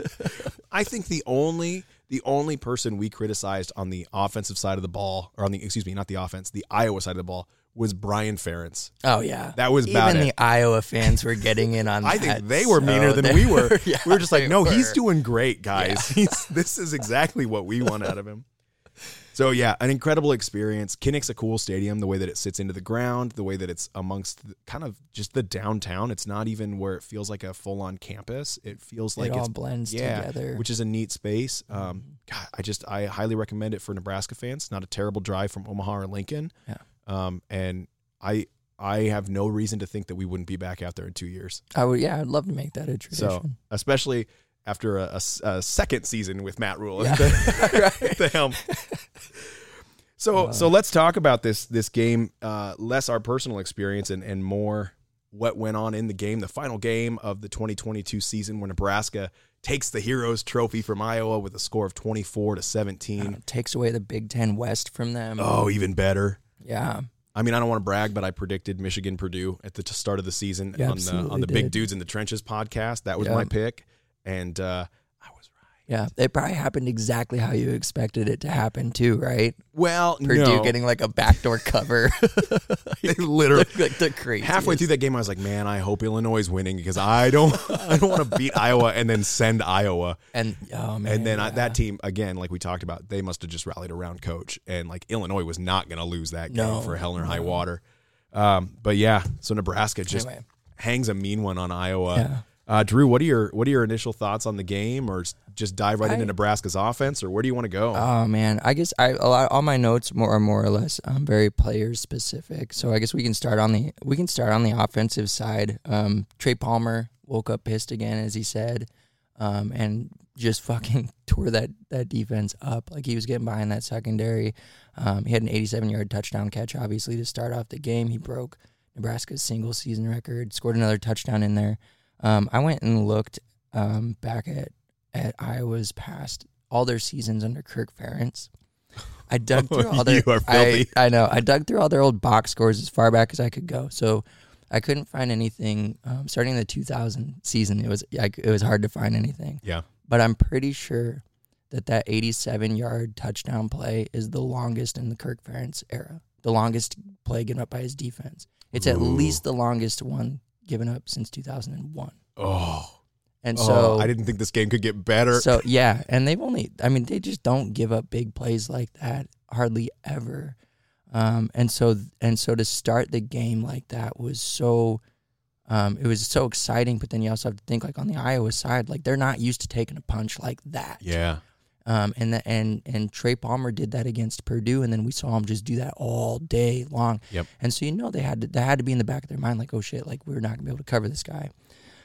I think the only the only person we criticized on the offensive side of the ball, or on the excuse me, not the offense, the Iowa side of the ball, was Brian Ferentz. oh yeah, That was bad. even the it. Iowa fans were getting in on I that. think they were so meaner than we were. yeah, we were just like, no, he's doing great, guys. He's this is exactly what we want out of him. So yeah, an incredible experience. Kinnick's a cool stadium. The way that it sits into the ground, the way that it's amongst the, kind of just the downtown. It's not even where it feels like a full on campus. It feels like it all it's blends yeah, together. Mm-hmm. which is a neat space. Um, God, I just I highly recommend it for Nebraska fans. Not a terrible drive from Omaha or Lincoln. Yeah. Um, and I I have no reason to think that we wouldn't be back out there in two years. I would, yeah, I'd love to make that a tradition. So especially after a second season with Matt Rhule Yeah. at, the, at the helm. So so let's talk about this this game, uh, less our personal experience and and more what went on in the game, the final game of the 2022 season, where Nebraska takes the Heroes Trophy from Iowa with a score of 24 to 17. Uh, takes away the Big Ten West from them. Oh, even better. yeah, I mean, I don't want to brag, but I predicted Michigan Purdue at the start of the season on the on the Big. Dudes in the Trenches podcast. That was Yeah. my pick, and uh, I was right. yeah. It probably happened exactly how you expected it to happen too, right? Well, Purdue no. getting like a backdoor cover, They literally like the crazy. halfway through that game, I was like, man, I hope Illinois is winning because I don't, I don't want to beat Iowa and then send Iowa. and oh man, And then I, that team again, like we talked about, they must have just rallied around coach, and like Illinois was not going to lose that game No, for hell or high water. Um, but yeah, so Nebraska just Anyway. hangs a mean one on Iowa. Yeah. Uh, Drew, what are your what are your initial thoughts on the game, or just dive right into Nebraska's offense, or where do you want to go? Oh man, I guess I a lot all my notes more are more or less um, very player specific. So I guess we can start on the we can start on the offensive side. Um, Trey Palmer woke up pissed again, as he said. um, and just fucking tore that that defense up. Like he was getting behind that secondary. Um, he had an 87 yard touchdown catch, obviously to start off the game. He broke Nebraska's single season record, scored another touchdown in there. Um, I went and looked um, back at at Iowa's past all their seasons under Kirk Ferentz. I dug through all their. I. I know. I dug through all their old box scores as far back as I could go. So I couldn't find anything. Um, starting the 2000 season, it was I, it was hard to find anything. Yeah. But I'm pretty sure that that 87 yard touchdown play is the longest in the Kirk Ferentz era. The longest play given up by his defense. It's at least the longest one given up since 2001. Oh, And oh, so I didn't think this game could get better. so yeah, and they've only I mean they just don't give up big plays like that hardly ever. Um and so and so to start the game like that was so um it was so exciting, but then you also have to think like on the Iowa side, like they're not used to taking a punch like that. yeah. Um and the, and and Trey Palmer did that against Purdue and then we saw him just do that all day long. Yep. And so you know they had to that had to be in the back of their mind like, oh shit, like we're not gonna be able to cover this guy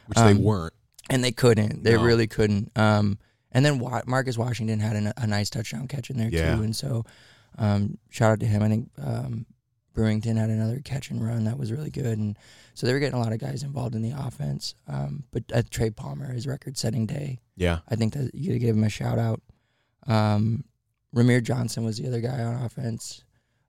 Which they Um, weren't. and they couldn't. They No. really couldn't. Um, and then Wa- Marcus Washington had a, a nice touchdown catch in there Yeah. too, and so um, shout out to him. I think um, Brewington had another catch and run that was really good, and so they were getting a lot of guys involved in the offense. Um, but uh, Trey Palmer, his record-setting day, Yeah. I think that you got to give him a shout out. Um, Rahmir Johnson was the other guy on offense.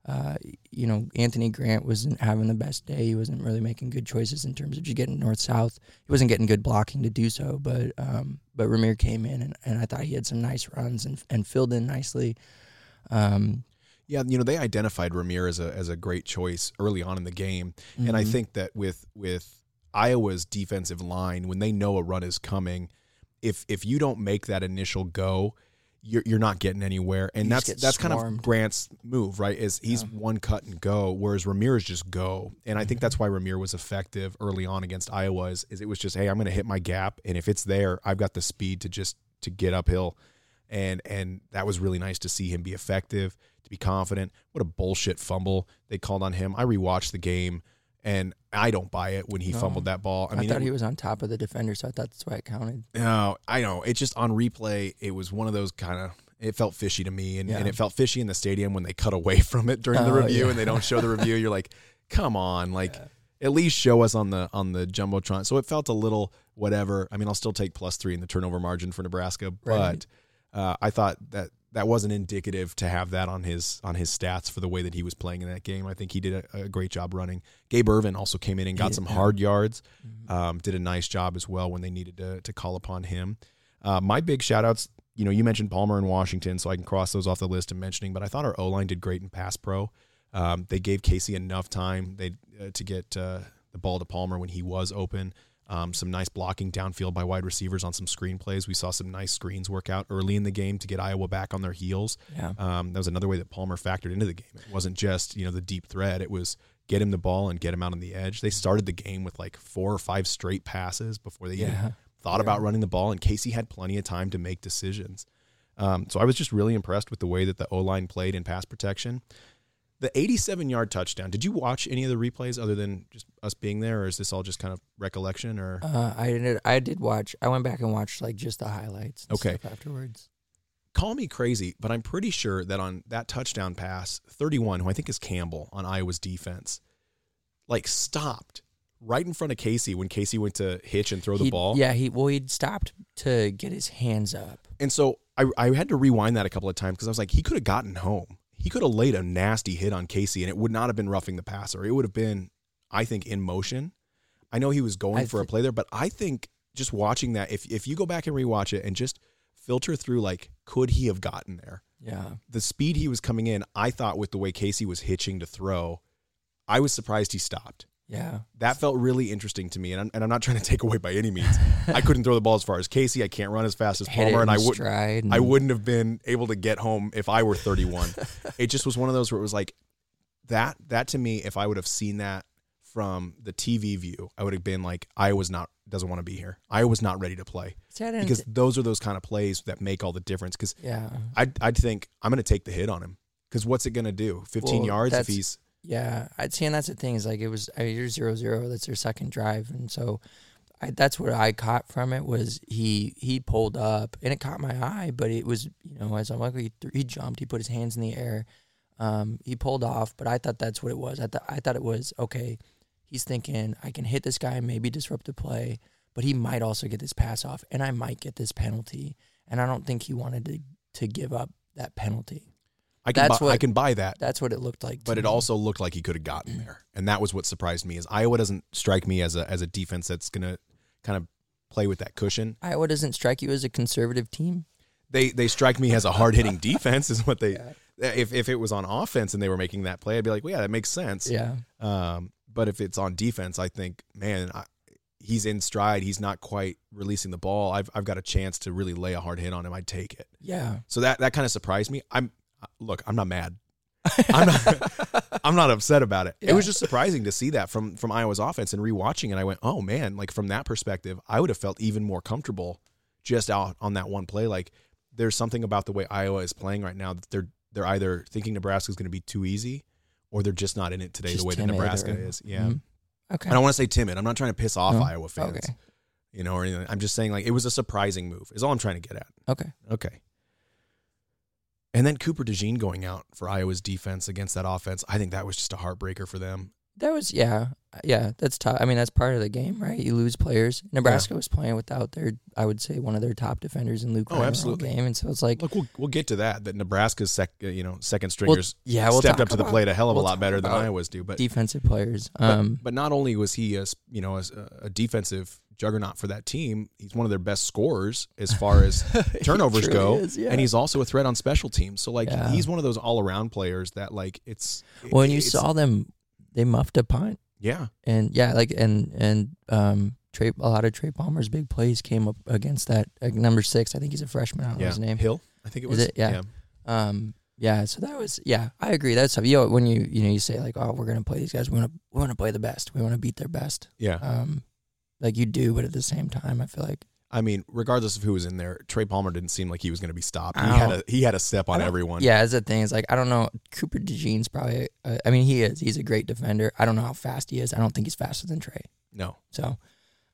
Uh, you know, Anthony Grant wasn't having the best day. He wasn't really making good choices in terms of just getting north south. He wasn't getting good blocking to do so. But um, but Rahmir came in and, and I thought he had some nice runs and and filled in nicely. Um, Yeah, you know they identified Rahmir as a as a great choice early on in the game, and I mhm. think that with with Iowa's defensive line, when they know a run is coming, if if you don't make that initial go, you're you're not getting anywhere, and You that's that's kind of. Grant's move, right? Is he's Yeah. one cut and go, whereas Rahmir is just go, and I think that's why Rahmir was effective early on against Iowa. Is, is it was just hey, I'm going to hit my gap, and if it's there, I've got the speed to just to get uphill and and that was really nice to see him be effective, to be confident. What a bullshit fumble they called on him. I rewatched the game, and I don't buy it when he No. fumbled that ball. I I, mean, thought it- he was on top of the defender, so I thought that's why it counted. no, I know. It's just on replay, it was one of those kind of. It felt fishy to me, and, and it felt fishy in the stadium when they cut away from it during the Oh, review, yeah. and they don't show the review. You're like, come on, like at least show us on the on the jumbotron. So it felt a little whatever. I mean, I'll still take plus three in the turnover margin for Nebraska, but Right. uh, I thought that that wasn't indicative to have that on his on his stats for the way that he was playing in that game. I think he did a, a great job running. Gabe Ervin also came in and got some hard yards Mhm. um, did a nice job as well when they needed to, to call upon him. Uh, my big shout outs, you know, you mentioned Palmer and Washington, so I can cross those off the list of mentioning, but I thought our O line did great in pass pro. Um, they gave Casey enough time they uh, to get uh, the ball to Palmer when he was open. Um, some nice blocking downfield by wide receivers on some screen plays. We saw some nice screens work out early in the game to get Iowa back on their heels. Yeah. Um, that was another way that Palmer factored into the game. It wasn't just you know the deep thread. it was get him the ball and get him out on the edge. They started the game with like four or five straight passes before they even Yeah. thought Yeah. about running the ball, and Casey had plenty of time to make decisions. Um, so I was just really impressed with the way that the O line played in pass protection. The 87 yard touchdown. Did you watch any of the replays other than just us being there, or is this all just kind of recollection? Or Uh, I did. I did watch. I went back and watched like just the highlights. Okay. Afterwards. call me crazy, but I'm pretty sure that on that touchdown pass, 31, who I think is Campbell on Iowa's defense, like stopped right in front of Casey when Casey went to hitch and throw the He- ball. Yeah. He well he'd stopped to get his hands up. And so I, I had to rewind that a couple of times because I was like, he could have gotten home. He could have laid a nasty hit on Casey, and it would not have been roughing the passer. It would have been, I think, in motion. I know he was going I for a play there, but I think just watching that, if if you go back and rewatch it and just filter through, like, could he have gotten there? Yeah. the speed he was coming in, I thought with the way Casey was hitching to throw, I was surprised he stopped. Yeah. That felt really interesting to me, and I'm, and I'm not trying to take away by any means. I couldn't throw the ball as far as Casey. I can't run as fast as Palmer, and I would, and I wouldn't have been able to get home if I were 31. it just was one of those where it was like that. That to me, if I would have seen that from the TV view, I would have been like, I was not doesn't want to be here. I was not ready to play See, because those are those kind of plays that make all the difference. Because yeah. I'd, I'd think I'm going to take the hit on him because what's it going to do? 15 Well, yards if he's Yeah, I'd see, and that's the thing is like it was I mean, you're zero zero. That's their second drive, and so I, that's what I caught from it was he he pulled up and it caught my eye, but it was you know as I'm like he, he jumped, he put his hands in the air, um, he pulled off, but I thought that's what it was. I thought I thought it was okay. He's thinking I can hit this guy, and maybe disrupt the play, but he might also get this pass off, and I might get this penalty, and I don't think he wanted to to give up that penalty. I can That's buy, what- I can buy that. That's what it looked like. but it also looked like he could have gotten there, and that was what surprised me. Is Iowa doesn't strike me as a as a defense that's gonna kind of play with that cushion. Iowa doesn't strike you as a conservative team. They they strike me as a hard hitting defense. Is what they. If if it was on offense and they were making that play, I'd be like, well, yeah, that makes sense. Yeah, Um, but if it's on defense, I think, man, I, he's in stride. He's not quite releasing the ball. I've I've got a chance to really lay a hard hit on him. I'd take it. yeah. So that that kind of surprised me. I'm look, I'm not mad. I'm not I'm not upset about it. It was just surprising to see that from from Iowa's offense and rewatching it. I went, "Oh man, like from that perspective, I would have felt even more comfortable just out on that one play like there's something about the way Iowa is playing right now that they're they're either thinking Nebraska is going to be too easy or they're just not in it today Just the way that Nebraska or- is. Yeah. Mhm. Okay. I don't want to say timid. I'm not trying to piss off No? Iowa fans. Okay. You know, or anything. I'm just saying like it was a surprising move. Is all I'm trying to get at. Okay. Okay. And then Cooper DeJean going out for Iowa's defense against that offense. I think that was just a heartbreaker for them. That was yeah, yeah. That's tough. I mean, that's part of the game, right? You lose players. Nebraska was playing without their, I would say, one of their top defenders in Luke. Oh, absolutely. Game, and so it's like, Look, we'll, we'll get to that. That Nebraska's sec, uh, you know, second well, stringers yeah, we'll stepped up to the plate a hell of a we'll lot better than Iowa's do. But defensive players. but, Um, but not only was he a, you know a defensive juggernaut for that team, he's one of their best scorers as far as turnovers go, is, yeah. and he's also a threat on special teams. So like Yeah. he's one of those all around players that like it's well, and you saw them, they muffed a punt, yeah and yeah, like and and um, Trey, a lot of Trey Palmer's big plays came up against that like, number six. I think he's a freshman. I don't know his name. Hill I think it was it? Yeah. Um, yeah, so that was yeah, I agree. That's tough. You know, when you you know you say like, oh, we're gonna play these guys. We want to we want to play the best. We want to beat their best. yeah. Um, like you do, but at the same time, I feel like I mean, regardless of who was in there, Trey Palmer didn't seem like he was going to be stopped. He I had a he had a step on everyone. yeah. As the thing It's like, I don't know. Cooper DeJean's probably. Uh, I mean, he is. He's a great defender. I don't know how fast he is. I don't think he's faster than Trey. No, So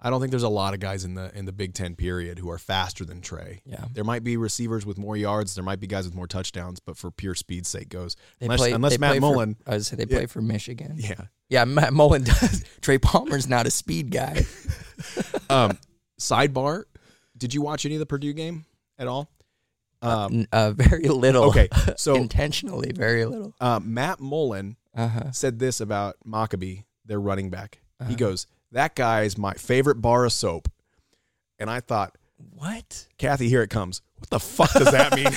I don't think there's a lot of guys in the in the Big Ten period who are faster than Trey. yeah, There might be receivers with more yards. There might be guys with more touchdowns, but for pure speed's sake goes. they unless play. unless Matt Millen, For, I would say they Yeah. play for Michigan. yeah. Yeah, Matt Millen does. Trey Palmer's not a speed guy. Um, sidebar: Did you watch any of the Purdue game at all? Um, N- uh, very little. okay, so intentionally, very little. uh, Matt Millen Uh huh. said this about Mockobee, their running back. He Uh-huh. goes, "That guy's my favorite bar of soap," and I thought. What? Kathy, here it comes. What the fuck does that mean?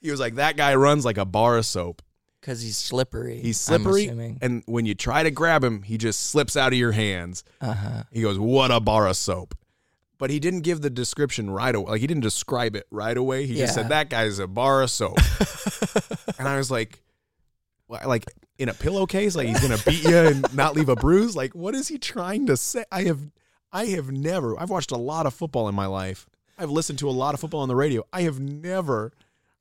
he was like, that guy runs like a bar of soap. Because he's slippery. He's slippery, assuming. and when you try to grab him, he just slips out of your hands. Uh huh. He goes, "What a bar of soap!" But he didn't give the description right away. Like he didn't describe it right away. He just Yeah. said that guy's a bar of soap, and I was like, "What, "Like in a pillowcase? Like he's gonna beat you and not leave a bruise? Like what is he trying to say?" I have, I have never. I've watched a lot of football in my life. I've listened to a lot of football on the radio. I have never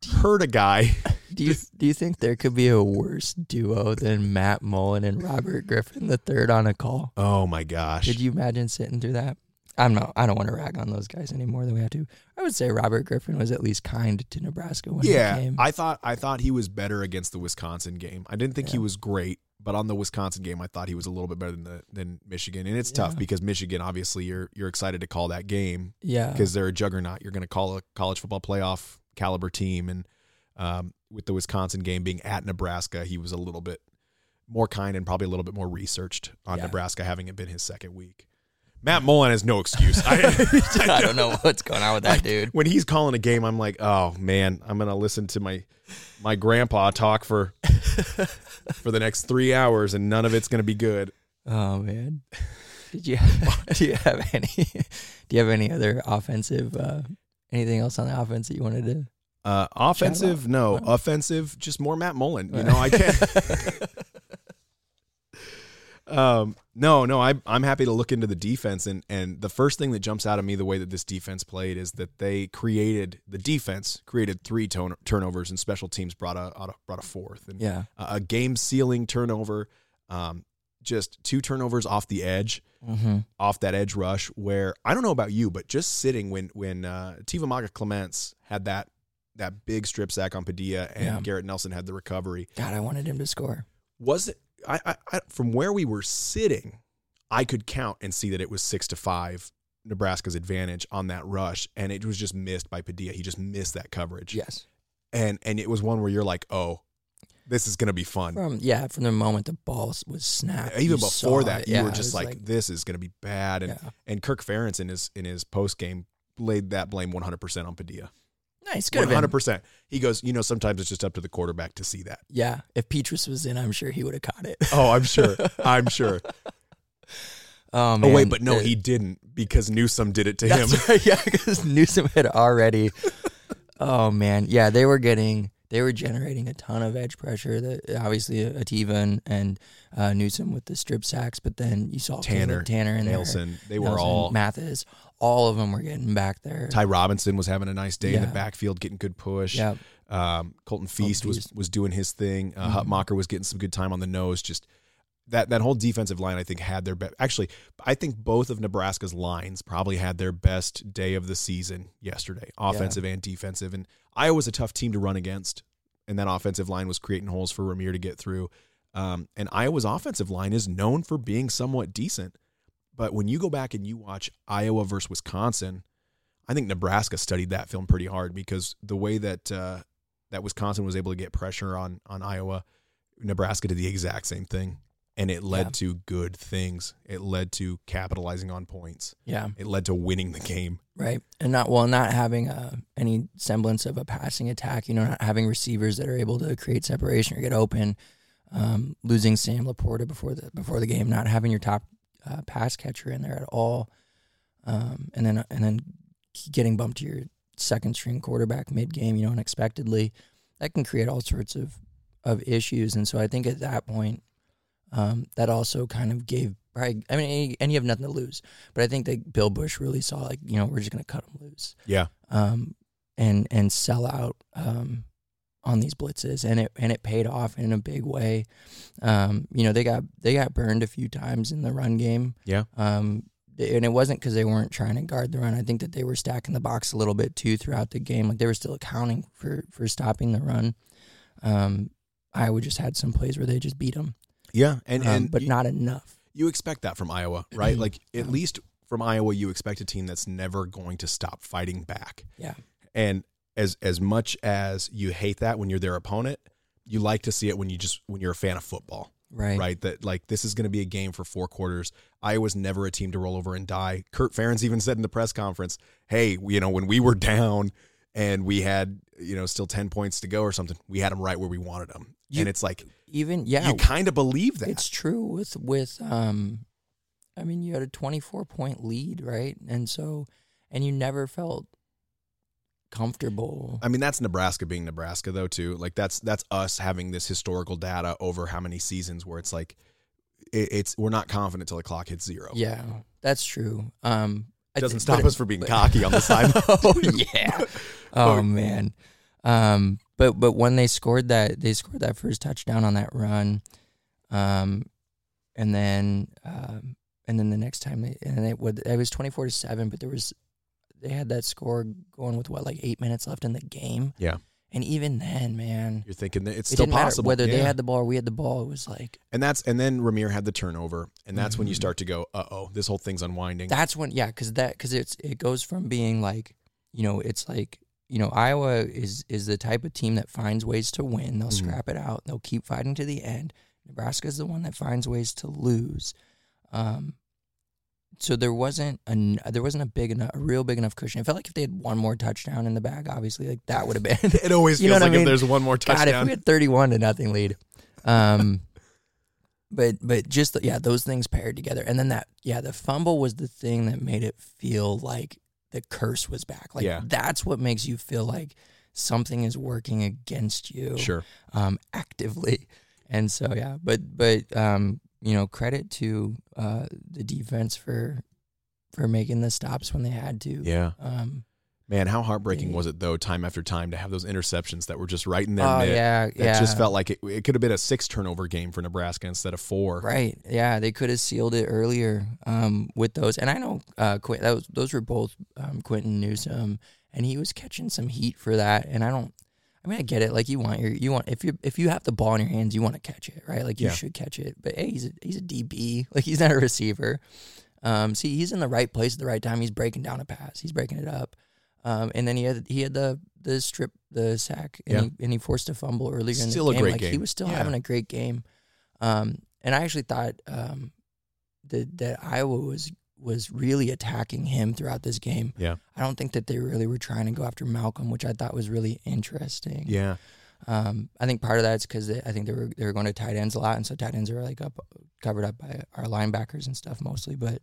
heard a guy. Do you do you think there could be a worse duo than Matt Millen and Robert Griffin the third on a call? Oh my gosh! Could you imagine sitting through that? I'm not. I don't want to rag on those guys any more than we have to. I would say Robert Griffin was at least kind to Nebraska when yeah, he came. I thought I thought he was better against the Wisconsin game. I didn't think he was great, but on the Wisconsin game, I thought he was a little bit better than the than Michigan. And it's tough because Michigan, obviously, you're you're excited to call that game yeah, because they're a juggernaut. You're going to call a college football playoff caliber team, and um, with the Wisconsin game being at Nebraska, he was a little bit more kind and probably a little bit more researched on Yeah. Nebraska, having it been his second week. Matt Millen has no excuse. I, I don't know what's going on with that dude. when he's calling a game, I'm like, oh man, I'm gonna listen to my my grandpa talk for for the next three hours, and none of it's gonna be good. Oh man, did you do you have any do you have any other offensive uh, anything else on the offense that you wanted to? Uh, offensive, no. Wow. Offensive, just more Matt Millen. You know, I can't. um, no, no. I, I'm happy to look into the defense, and and the first thing that jumps out at me the way that this defense played is that they created the defense created three ton- turnovers, and special teams brought a brought a fourth, and Yeah, a game sealing turnover. Um, just two turnovers off the edge, Mm-hmm. off that edge rush. Where I don't know about you, but just sitting when when uh, Tiva Maga Clements had that that big strip sack on Padilla and Yeah. Garrett Nelson had the recovery. God, I wanted him to score. Was it? I, I, I from where we were sitting, I could count and see that it was six to five Nebraska's advantage on that rush, and it was just missed by Padilla. He just missed that coverage. Yes. and and it was one where you're like, oh, this is gonna be fun. From yeah, from the moment the ball was snapped. Even before that, it. you Yeah, were just was like, this is gonna be bad. And yeah. and Kirk Ferentz in his in his post game laid that blame 100 percent on Padilla. nice, good. 100 percent. He goes, you know, sometimes it's just up to the quarterback to see that. Yeah, if Petras was in, I'm sure he would have caught it. Oh, I'm sure. I'm sure. Oh, man. oh wait, but no, the- he didn't because Newsome did it to him. Right, yeah, because Newsome had already. oh man, yeah, they were getting, they were generating a ton of edge pressure. That obviously Ativa and, and uh, Newsome with the strip sacks, but then you saw Tannor, Caleb Tannor and Nelson, they were Nelson, all. Mathis. All of them were getting back there. Ty Robinson was having a nice day in the backfield, getting good push. Yeah, Um, Colton Feist was Feist. was doing his thing. Uh, Mhm. Hutmacher was getting some good time on the nose. Just that that whole defensive line, I think, had their best. Actually, I think both of Nebraska's lines probably had their best day of the season yesterday, offensive and defensive. And Iowa's a tough team to run against, and that offensive line was creating holes for Rahmir to get through. Um, and Iowa's offensive line is known for being somewhat decent. But when you go back and you watch Iowa versus Wisconsin, I think Nebraska studied that film pretty hard because the way that uh, that Wisconsin was able to get pressure on on Iowa, Nebraska did the exact same thing, and it led Yeah. to good things. It led to capitalizing on points. yeah, It led to winning the game. right. And not well, not having uh, any semblance of a passing attack. You know, not having receivers that are able to create separation or get open. Um, losing Sam Laporta before the before the game, not having your top uh, pass catcher in there at all, um, and then and then getting bumped to your second string quarterback mid game, you know, unexpectedly, that can create all sorts of of issues. And so I think at that point, um, that also kind of gave. Probably, I mean, and you have nothing to lose, but I think that Bill Busch really saw like, you know, we're just going to cut them loose, Yeah, um, and and sell out um, on these blitzes, and it and it paid off in a big way. Um, you know, they got they got burned a few times in the run game. Yeah. Um, and it wasn't because they weren't trying to guard the run. I think that they were stacking the box a little bit too throughout the game. Like they were still accounting for for stopping the run. Um, Iowa just had some plays where they just beat them, yeah, and um, and but you, not enough. you expect that from Iowa, right? Like at Yeah. least from Iowa, you expect a team that's never going to stop fighting back. Yeah. And as as much as you hate that when you're their opponent, you like to see it when you just when you're a fan of football. Right. right? That like this is going to be a game for four quarters. Iowa's never a team to roll over and die. Kirk Ferentz even said in the press conference, "Hey, you know, when we were down and we had you know still ten points to go or something, we had them right where we wanted them." You- and it's like Even yeah, you kind of believe that. It's true with with um, I mean, you had a twenty four point lead, right? And so, and you never felt comfortable. I mean, that's Nebraska being Nebraska though too. Like that's that's us having this historical data over how many seasons where it's like it, it's we're not confident till the clock hits zero. yeah, that's true. Um, It doesn't stop us from being cocky on the sideline. oh yeah. Oh man. Um, but but when they scored that, they scored that first touchdown on that run, um, and then um, and then the next time they and it would it was twenty four to seven, but there was they had that score going with what like eight minutes left in the game. Yeah. And even then, man, You're thinking that it's it still possible whether they had the ball or we had the ball. It was like And that's and then Rahmir had the turnover, and that's when you Mhm. start to go, uh oh, this whole thing's unwinding. That's when, yeah, because that because it's it goes from being like, you know, it's like you know Iowa is is the type of team that finds ways to win. They'll Mhm. scrap it out. They'll keep fighting to the end. Nebraska is the one that finds ways to lose. Um, so there wasn't a there wasn't a big enough a real big enough cushion. It felt like if they had one more touchdown in the bag, obviously, like that would have been. it always You know feels what I like if there's one more God, if we had thirty-one to nothing lead, um, but but just yeah, those things paired together, and then that yeah, the fumble was the thing that made it feel like the curse was back. Like Yeah. that's what makes you feel like something is working against you, sure. um, actively, and so yeah, but but um, you know, credit to uh the defense for for making the stops when they had to. Yeah. Um, Man, how heartbreaking was it though, time after time, to have those interceptions that were just right in their Oh mitt? yeah, It yeah. just felt like it, it could have been a six turnover game for Nebraska instead of four. Right. Yeah, they could have sealed it earlier um, with those. And I know uh, that was, those were both um, Quinton Newsome, and he was catching some heat for that. And I don't. I mean, I get it. Like you want your you want if you if you have the ball in your hands, you want to catch it, right? Like you Yeah. should catch it. But hey, he's a, he's a DB. Like he's not a receiver. Um, see, he's in the right place at the right time. He's breaking down a pass. He's breaking it up. Um, and then he had he had the the strip the sack and, Yeah. he, and he forced a fumble earlier in the a game. great like he was still Yeah. having a great game. Um, and I actually thought um, that that Iowa was was really attacking him throughout this game. Yeah. I don't think that they really were trying to go after Malcolm, which I thought was really interesting. Yeah. Um, I think part of that's because I think they were they were going to tight ends a lot, and so tight ends are like up covered up by our linebackers and stuff mostly. But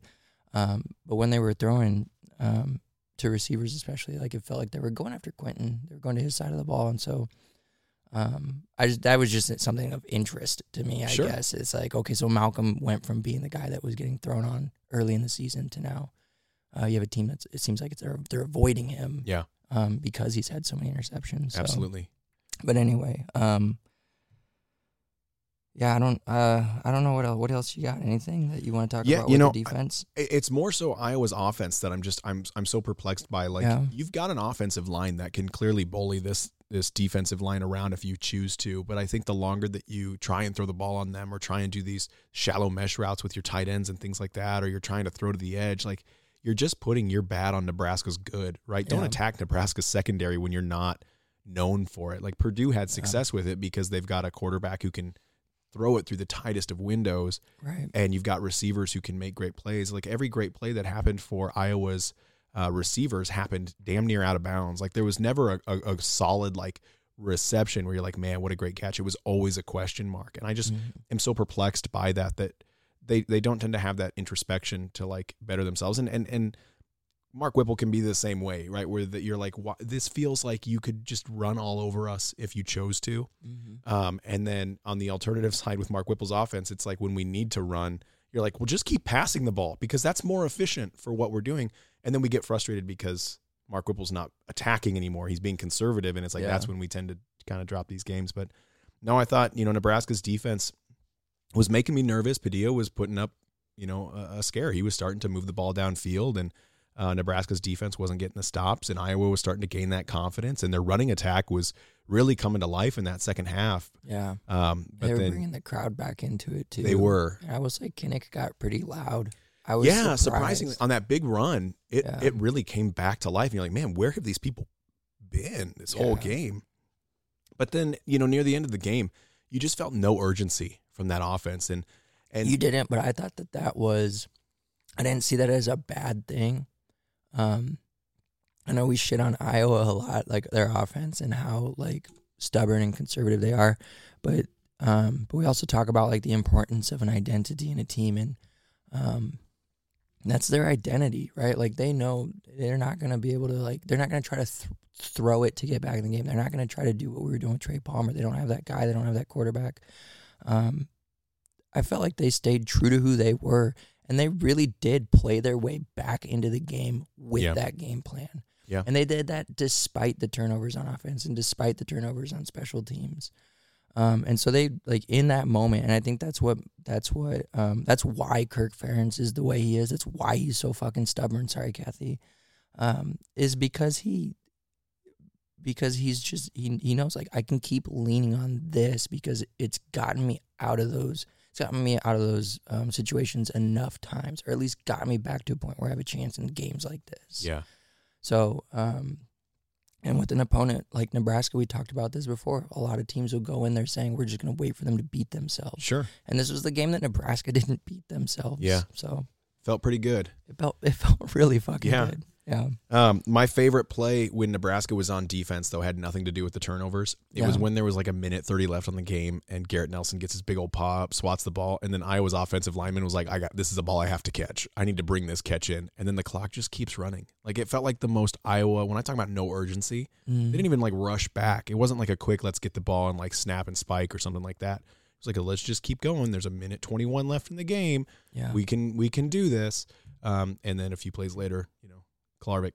um, but when they were throwing um, to receivers, especially, like it felt like they were going after Quinton. They were going to his side of the ball, and so um, I just that was just something of interest to me. I Sure. guess it's like okay, so Malcolm went from being the guy that was getting thrown on early in the season to now uh, you have a team that's it seems like it's they're, they're avoiding him Yeah. um, because he's had so many interceptions. So. Absolutely. But anyway, um, yeah, I don't, uh, I don't know what else. What else you got? Anything that you want to talk Yeah, about you with know, the defense? It- It's more so Iowa's offense that I'm just I'm I'm so perplexed by. Like Yeah. you've got an offensive line that can clearly bully this this defensive line around if you choose to. But I think the longer that you try and throw the ball on them or try and do these shallow mesh routes with your tight ends and things like that, or you're trying to throw to the edge, like you're just putting your bad on Nebraska's good, right? Don't attack Nebraska's secondary when you're not known for it. Like Purdue had success with it because they've got a quarterback who can throw it through the tightest of windows Right. and you've got receivers who can make great plays. Like every great play that happened for Iowa's uh, receivers happened damn near out of bounds. Like there was never a, a, a solid like reception where you're like, man, what a great catch. It was always a question mark, and I just Mhm. am so perplexed by that that they they don't tend to have that introspection to like better themselves. And and and Mark Whipple can be the same way, right? Where that you're like, this feels like you could just run all over us if you chose to. Mhm. Um, and then on the alternative side with Mark Whipple's offense, it's like when we need to run, you're like, well, just keep passing the ball because that's more efficient for what we're doing. And then we get frustrated because Mark Whipple's not attacking anymore. He's being conservative. And it's like, Yeah. that's when we tend to kind of drop these games. But no, I thought, you know, Nebraska's defense was making me nervous. Padilla was putting up, you know, a, a scare. He was starting to move the ball downfield and uh, Nebraska's defense wasn't getting the stops, and Iowa was starting to gain that confidence, and their running attack was really coming to life in that second half. Yeah. Um, but They were then bringing the crowd back into it too. they were, And I will say Kinnick got pretty loud. I was yeah, surprised. surprisingly on that big run, it Yeah. it really came back to life. And you're like, man, where have these people been this whole game? But then, you know, near the end of the game, you just felt no urgency from that offense, and and you didn't, but I thought that that was. I didn't see that as a bad thing. Um, I know we shit on Iowa a lot, like their offense and how like stubborn and conservative they are, but um, but we also talk about like the importance of an identity in a team, and um, that's their identity, right? Like they know they're not gonna be able to like they're not gonna try to th- throw it to get back in the game. They're not gonna try to do what we were doing with Trey Palmer. They don't have that guy. They don't have that quarterback. Um, I felt like they stayed true to who they were, and they really did play their way back into the game with Yeah. that game plan. Yeah. And they did that despite the turnovers on offense and despite the turnovers on special teams. Um, and so they like in that moment, and I think that's what that's what um, that's why Kirk Ferentz is the way he is. That's why he's so fucking stubborn. Sorry, Kathy, um, is because he because he's just he he knows like I can keep leaning on this because it's gotten me out of those gotten me out of those um, situations enough times, or at least got me back to a point where I have a chance in games like this. yeah, So, um, and with an opponent like Nebraska, we talked about this before. A lot of teams will go in there saying we're just going to wait for them to beat themselves, sure, and this was the game that Nebraska didn't beat themselves. Yeah. So felt pretty good. it felt it felt really fucking Yeah. good. Yeah. Um, my favorite play when Nebraska was on defense, though, had nothing to do with the turnovers. It was when there was like a minute 30 left on the game and Garrett Nelson gets his big old paw up, swats the ball, and then Iowa's offensive lineman was like, I got this is a ball I have to catch. I need to bring this catch in. And then the clock just keeps running. Like it felt like the most Iowa, when I talk about no urgency, Mm. they didn't even like rush back. It wasn't like a quick let's get the ball and like snap and spike or something like that. It was like a let's just keep going. There's a minute 21 left in the game. Yeah. We can we can do this. Um, and then a few plays later, you know, Klarvik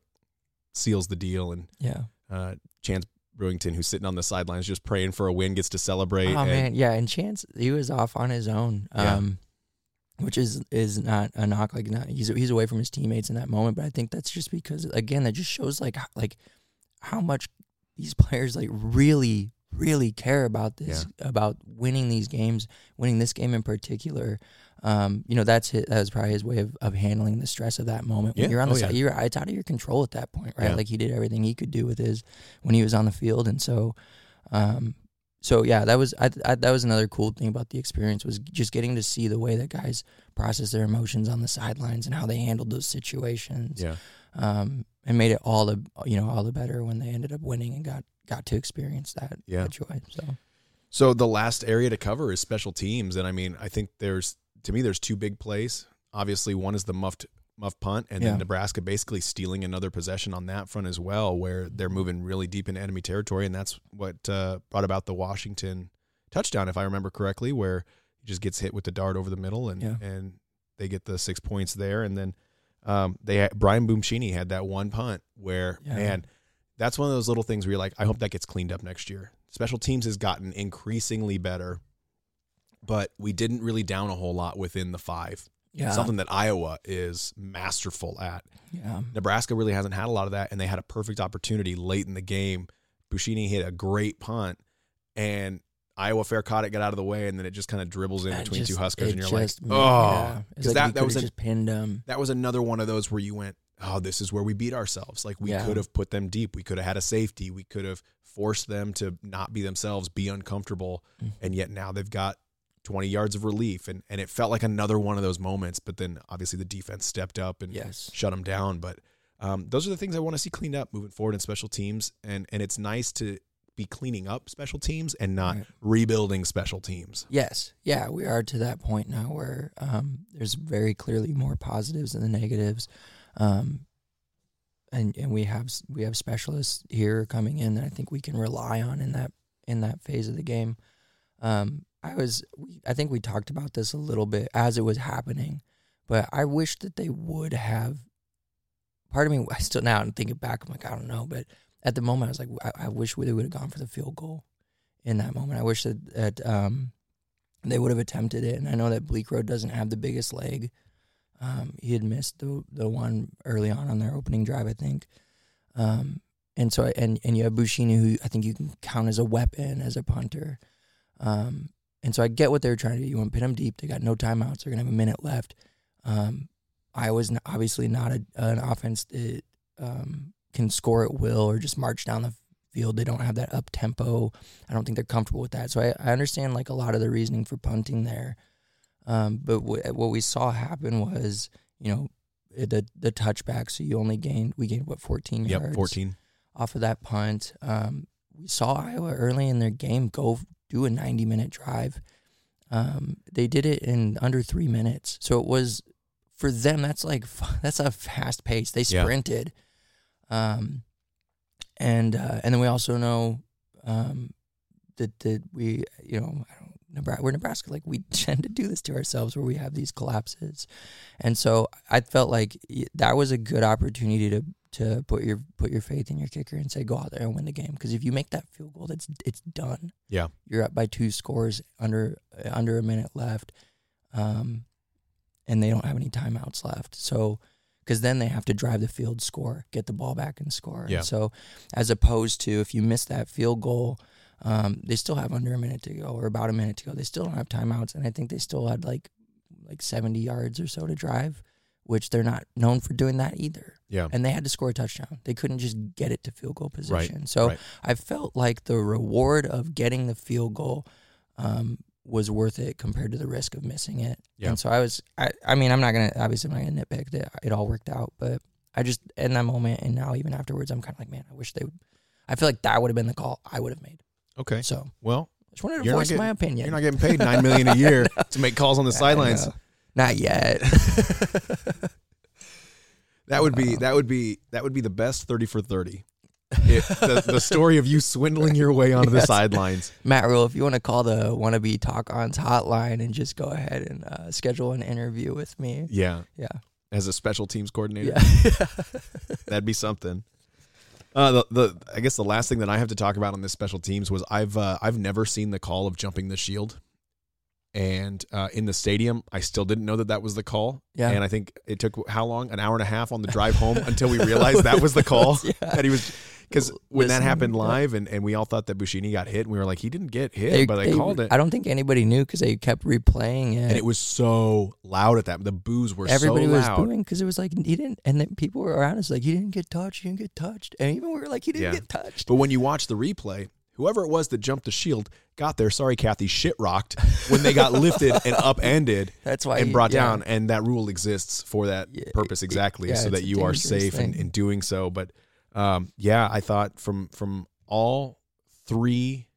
seals the deal. And Yeah. uh, Chance Brewington, who's sitting on the sidelines just praying for a win, gets to celebrate. Oh and- man, yeah, and Chance he was off on his own, Yeah. um, which is is not a knock. Like not he's he's away from his teammates in that moment, but I think that's just because again that just shows like like how much these players like really really care about this about winning these games, winning this game in particular. Um, you know that's his, that was probably his way of, of handling the stress of that moment. When Yeah. you're on the Oh, side, yeah. you're it's out of your control at that point, right? Yeah. Like he did everything he could do with his when he was on the field, and so um, so yeah, that was I, I, that was another cool thing about the experience was just getting to see the way that guys process their emotions on the sidelines and how they handled those situations. yeah. Um, and made it all the you know all the better when they ended up winning and got got to experience that, Yeah. that joy. So So the last area to cover is special teams, and I mean, I think there's to me there's two big plays. Obviously, one is the muffed muff punt, and Yeah. then Nebraska basically stealing another possession on that front as well, where they're moving really deep in enemy territory, and that's what uh, brought about the Washington touchdown, if I remember correctly, where he just gets hit with the dart over the middle, and Yeah. and they get the six points there, and then um, they had, Brian Boomshini had that one punt where Yeah. man, that's one of those little things where you're like, I hope that gets cleaned up next year. Special teams has gotten increasingly better, but we didn't really down a whole lot within the five. yeah, Something that Iowa is masterful at. yeah, Nebraska really hasn't had a lot of that, and they had a perfect opportunity late in the game. Buschini hit a great punt, and Iowa Fair caught it, got out of the way, and then it just kind of dribbles in between two just- Huskers, and you're just- like, yeah. oh, It's 'Cause like that- that was just pinned them. that was another one of those where you went, oh, this is where we beat ourselves. Like we Yeah. could have put them deep. We could have had a safety. We could have forced them to not be themselves, be uncomfortable. Mhm. And yet now they've got 20 yards of relief. And, and it felt like another one of those moments. But then obviously the defense stepped up and Yes, shut them down. But um, those are the things I want to see cleaned up moving forward in special teams. And, and it's nice to be cleaning up special teams and not Right. rebuilding special teams. Yes, yeah, we are to that point now where um, there's very clearly more positives than the negatives, um, and and we have we have specialists here coming in that I think we can rely on in that in that phase of the game. Um, I was I think we talked about this a little bit as it was happening, but I wish that they would have. Part of me, I still now I'm thinking back, I'm like I don't know, but at the moment I was like I, I wish they would have gone for the field goal in that moment. I wish that, that um, they would have attempted it. And I know that Bleekrode doesn't have the biggest leg. Um, he had missed the the one early on on their opening drive, I think. Um, and so and and you have Buschini, who I think you can count as a weapon as a punter. Um, and so I get what they're trying to do. You want to pin them deep. They got no timeouts. They're gonna have a minute left. Um, Iowa's obviously not a, an offense that um, can score at will or just march down the field. They don't have that up tempo. I don't think they're comfortable with that. So I, I understand like a lot of the reasoning for punting there. Um, but w- what we saw happen was, you know, the the touchback. So you only gained we gained what fourteen Yep, yards 14. off of that punt. Um, we saw Iowa early in their game go do a ninety minute drive. Um, they did it in under three minutes. So it was for them. That's like that's a fast pace. They Yeah. sprinted. Um, and uh, and then we also know um, that that we you know I don't, Nebraska we're Nebraska like we tend to do this to ourselves where we have these collapses, and so I felt like that was a good opportunity to to put your put your faith in your kicker and say go out there and win the game. Because if you make that field goal that's it's done. Yeah. you're up by two scores under under a minute left um and they don't have any timeouts left. So because then they have to drive the field score get the ball back and score. Yeah. and so as opposed to if you miss that field goal um they still have under a minute to go or about a minute to go. They still don't have timeouts and i think they still had like like 70 yards or so to drive which they're not known for doing that either Yeah. and they had to score a touchdown. They couldn't just get it to field goal position. So right. I felt like the reward of getting the field goal um, was worth it compared to the risk of missing it. Yeah. And so I was, I, I mean, I'm not gonna obviously I'm not gonna nitpick that it all worked out, but I just in that moment and now even afterwards, I'm kind of like, man, I wish they would. I feel like that would have been the call I would have made. Okay. So Well, I just wanted to voice getting- my opinion. you're not getting paid 9 million a year to make calls on the sidelines. Not yet. That would be that would be that would be the best thirty for thirty. If the, the story of you swindling your way onto the sidelines. Matt Rhule, if you want to call the wannabe talk ons hotline and just go ahead and uh, schedule an interview with me. Yeah, Yeah. as a special teams coordinator, Yeah. that'd be something. Uh, the, the I guess the last thing that I have to talk about on this special teams was I've uh, I've never seen the call of jumping the shield, and uh, in the stadium I still didn't know that that was the call. Yeah. and I think it took how long an hour and a half on the drive home until we realized that was the call Yeah. that he was because when that happened live and, and we all thought that Buschini got hit and we were like he didn't get hit They- but they, they- called it I don't think anybody knew because they kept replaying it. and it was so loud at that the boos were Everybody so was booing because it was like he didn't, and then people were around us like he didn't get touched, he didn't get touched, and even we were like he didn't Yeah. get touched. But when you watch the replay, whoever it was that jumped the shield got there. Sorry, Kathy, shit rocked when they got lifted and upended That's why and brought yeah. down. And that rule exists for that Yeah, purpose it- exactly, yeah, so that you are safe in, in doing so. But um, yeah, I thought from from all three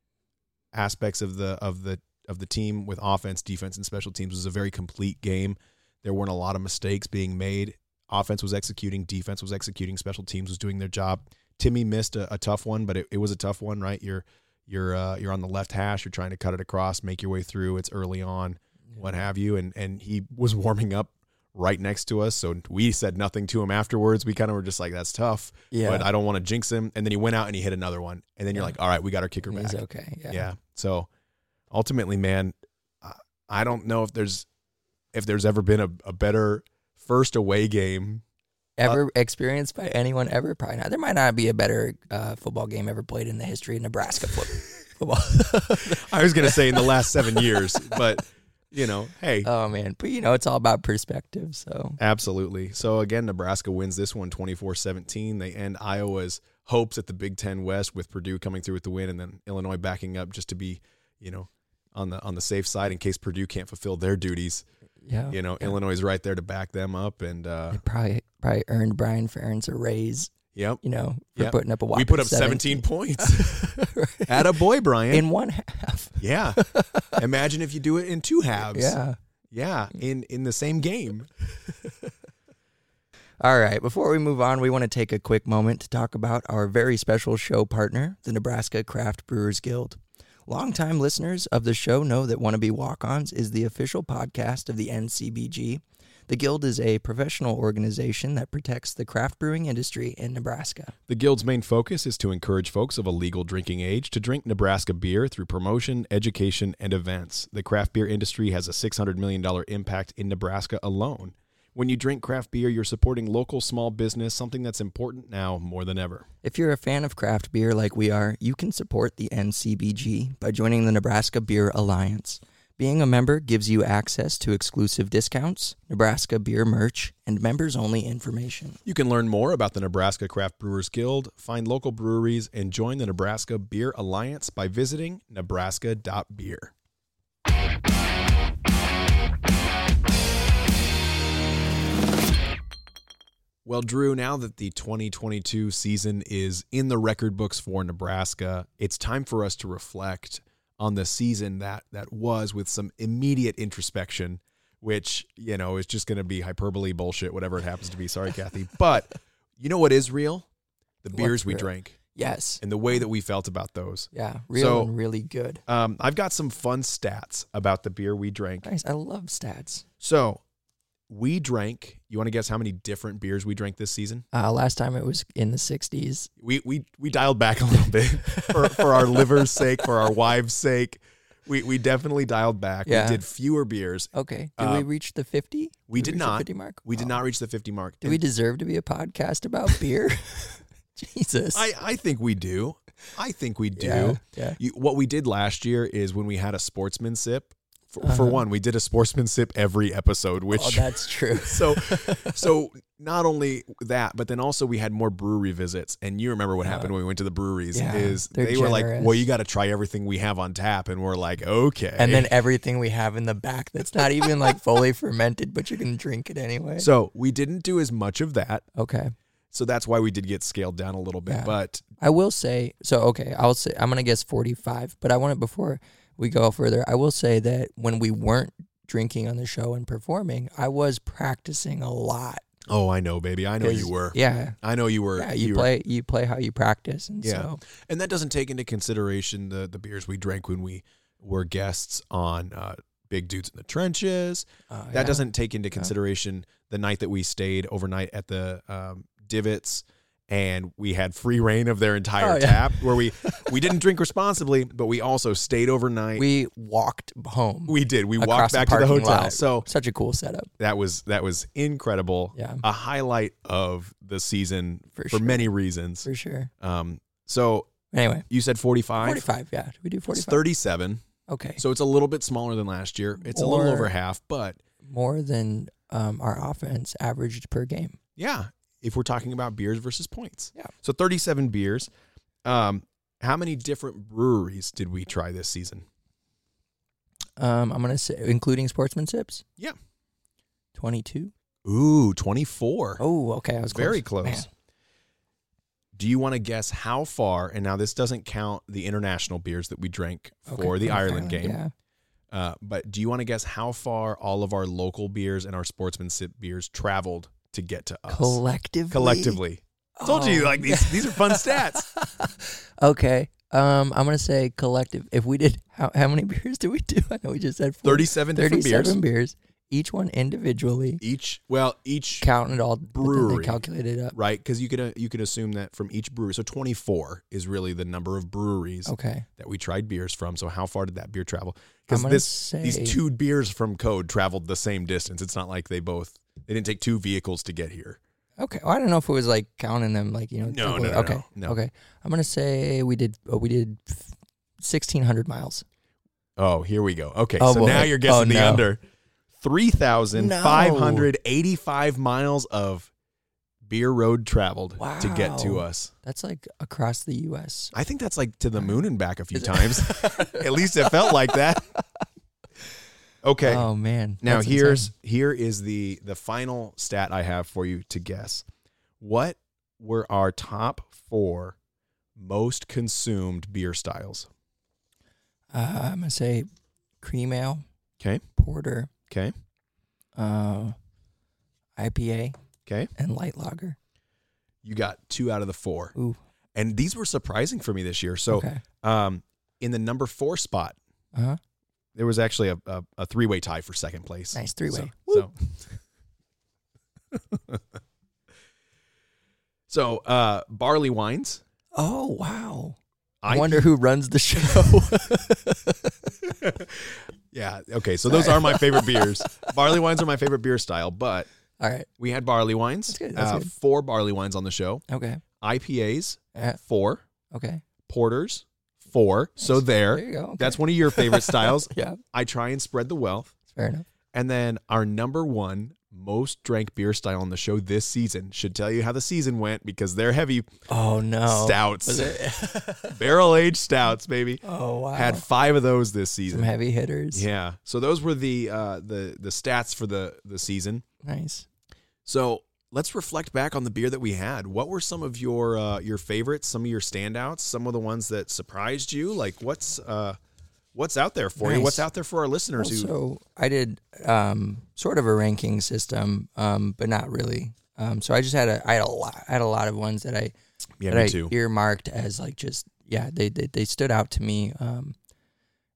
aspects of the of the of the team with offense, defense, and special teams was a very complete game. There weren't a lot of mistakes being made. Offense was executing, defense was executing, special teams was doing their job. Timmy missed a, a tough one, but it, it was a tough one, right? You're you're uh, you're on the left hash, you're trying to cut it across, make your way through. It's early on, what have you, and and he was warming up right next to us, so we said nothing to him afterwards. We kind of were just like, "That's tough," Yeah. but I don't want to jinx him. And then he went out and he hit another one, and then you're like, "All right, we got our kicker And back." He's okay. Yeah. Yeah. So ultimately, man, I- I don't know if there's if there's ever been a, a better first away game. Ever experienced by anyone ever? Probably not. There might not be a better uh, football game ever played in the history of Nebraska football. I was gonna say in the last seven years, but you know, hey, oh man, but you know it's all about perspective. So absolutely. So again, Nebraska wins this one 24-17. They end Iowa's hopes at the Big Ten West with Purdue coming through with the win, and then Illinois backing up just to be, you know, on the on the safe side in case Purdue can't fulfill their duties. yeah, You know, yeah. Illinois is right there to back them up, and uh, They probably probably earned Brian Ferentz a raise. yep. You know, for Yep. putting up a We put up 17 points. At a boy, Brian. in one half. yeah. Imagine if you do it in two halves. Yeah. Yeah. In in the same game. All right. Before we move on, we want to take a quick moment to talk about our very special show partner, the Nebraska Craft Brewers Guild. Longtime listeners of the show know that Wannabe Walk Ons is the official podcast of the NCBG. The Guild is a professional organization that protects the craft brewing industry in Nebraska. The Guild's main focus is to encourage folks of a legal drinking age to drink Nebraska beer through promotion, education, and events. The craft beer industry has a $600 million impact in Nebraska alone. When you drink craft beer, you're supporting local small business, something that's important now more than ever. If you're a fan of craft beer like we are, you can support the NCBG by joining the Nebraska Beer Alliance. Being a member gives you access to exclusive discounts, Nebraska beer merch, and members only information. You can learn more about the Nebraska Craft Brewers Guild, find local breweries, and join the Nebraska Beer Alliance by visiting nebraska.beer. Well, Drew, now that the 2022 season is in the record books for Nebraska, it's time for us to reflect on the season that that was with some immediate introspection, which, you know, is just going to be hyperbole bullshit whatever it happens to be. Sorry, Kathy. But you know what is real? The What's beers we real? drank Yes. and the way that we felt about those. Yeah. Real So- and really good. Um, I've got some fun stats about the beer we drank. Nice. I love stats. So, we drank. You want to guess how many different beers we drank this season? Uh, last time it was in the 60s. We we we dialed back a little bit for, for our liver's sake, for our wives' sake. We we definitely dialed back. Yeah. We did fewer beers. Okay. Did Uh, we reach the 50? we did not. 50 mark? We did Oh. not reach the 50 mark. Do we deserve to be a podcast about beer? Jesus. I I think we do. I think we do. Yeah. yeah. You, what we did last year is when we had a sportsman sip. For, for Uh-huh. one, we did a sportsmanship every episode, which oh, that's true. so so not only that, but then also we had more brewery visits. And you remember what happened when we went to the breweries Yeah, is they were like, "Well, you got to try everything we have on tap," and we're like, "Okay." and then everything we have in the back that's not even like fully fermented, but you can drink it anyway. so we didn't do as much of that. okay. So that's why we did get scaled down a little bit. Yeah. But I will say so okay, I'll say I'm gonna guess forty five, but I want it before we go further, I will say that when we weren't drinking on the show and performing, I was practicing a lot. oh, I know, baby, I know you were. Yeah. I know you were. Yeah, you, were- play you play how you practice and Yeah. so and that doesn't take into consideration the the beers we drank when we were guests on uh, Big Dudes in the Trenches. uh, that yeah. doesn't take into consideration the night that we stayed overnight at the um, divots and we had free reign of their entire Oh, yeah. tap where we we didn't drink responsibly, but we also stayed overnight. We walked home. We did. We walked back to the hotel. lot. So such a cool setup. that was that was incredible. Yeah. A highlight of the season For for, sure. many reasons. For sure. Um so Anyway, you said 45. 45. Yeah. Did we do It's 45? 37. Okay. So it's a little bit smaller than last year. It's a little over half, but More than um, our offense averaged per game. yeah, if we're talking about beers versus points. Yeah. So 37 beers. Um, how many different breweries did we try this season? Um, I'm gonna say, including sportsman sips. Yeah. 22. Ooh, 24. Oh, okay. I was Very close. close. Do you want to guess how far? And now this doesn't count the international beers that we drank for Okay, the from Ireland game. Yeah. Uh, but do you want to guess how far all of our local beers and our sportsmanship beers traveled to get to us Collectively. collectively? Told you, Oh, like these. These are fun stats. okay. Um, I'm gonna say collective. If we did, how how many beers did we do? I know we just said 40, Thirty-seven different 37 beers. beers. Each one individually, Each, well, each counting it all. Brewery. They calculated up. right because you could uh, you could assume that from each brewery. So twenty-four is really the number of breweries Okay. that we tried beers from. So how far did that beer travel? Because this say these two beers from Code traveled the same distance. It's not like they both they didn't take two vehicles to get here. Okay. Well, I don't know if it was like counting them, like you know. No, no, no, Okay. no. Okay. I'm gonna say we did. Oh, we did 1,600 miles. Oh, here we go. Okay, Oh, so boy. now you're guessing Oh, the no. under. 3,585 miles of beer road traveled to get to us. That's like across the U.S. I think that's like to the moon and back a few times. At least it felt like that. Okay. Oh man. now That's here's insane. here is the the final stat I have for you to guess. What were our top 4 most consumed beer styles? Uh, I'm gonna say cream ale, Okay. porter, Okay. uh, IPA, Okay. and light lager. You got 2 out of the 4. Ooh. And these were surprising for me this year. So okay. um in the number 4 spot Uh huh. There was actually a, a, a three way tie for second place. Nice three-way. So, so, So, uh, barley wines. Oh wow! I wonder who runs the show. Yeah. Okay. So those are my favorite beers. Barley wines are my favorite beer style, but All right. we had barley wines. That's good, that's uh, good. Four barley wines on the show. Okay. IPAs, Uh, four. okay. Porters, four. So there. There you go. Okay. That's one of your favorite styles. Yeah. I try and spread the wealth. Fair enough. And then our number one most drank beer style on the show this season should tell you how the season went because they're heavy Oh no. stouts, barrel aged stouts, baby. oh wow. Had five of those this some season. heavy hitters. Yeah. So those were the uh, the the stats for the the season. Nice. So let's reflect back on the beer that we had. What were some of your uh, your favorites? Some of your standouts? Some of the ones that surprised you? Like what's uh, what's out there for you? What's out there for our listeners? who So I did um, sort of a ranking system, um, but not really. Um, so I just had a I had a lot I had a lot of ones that I yeah, that I too. earmarked as like just yeah they they, they stood out to me. Um,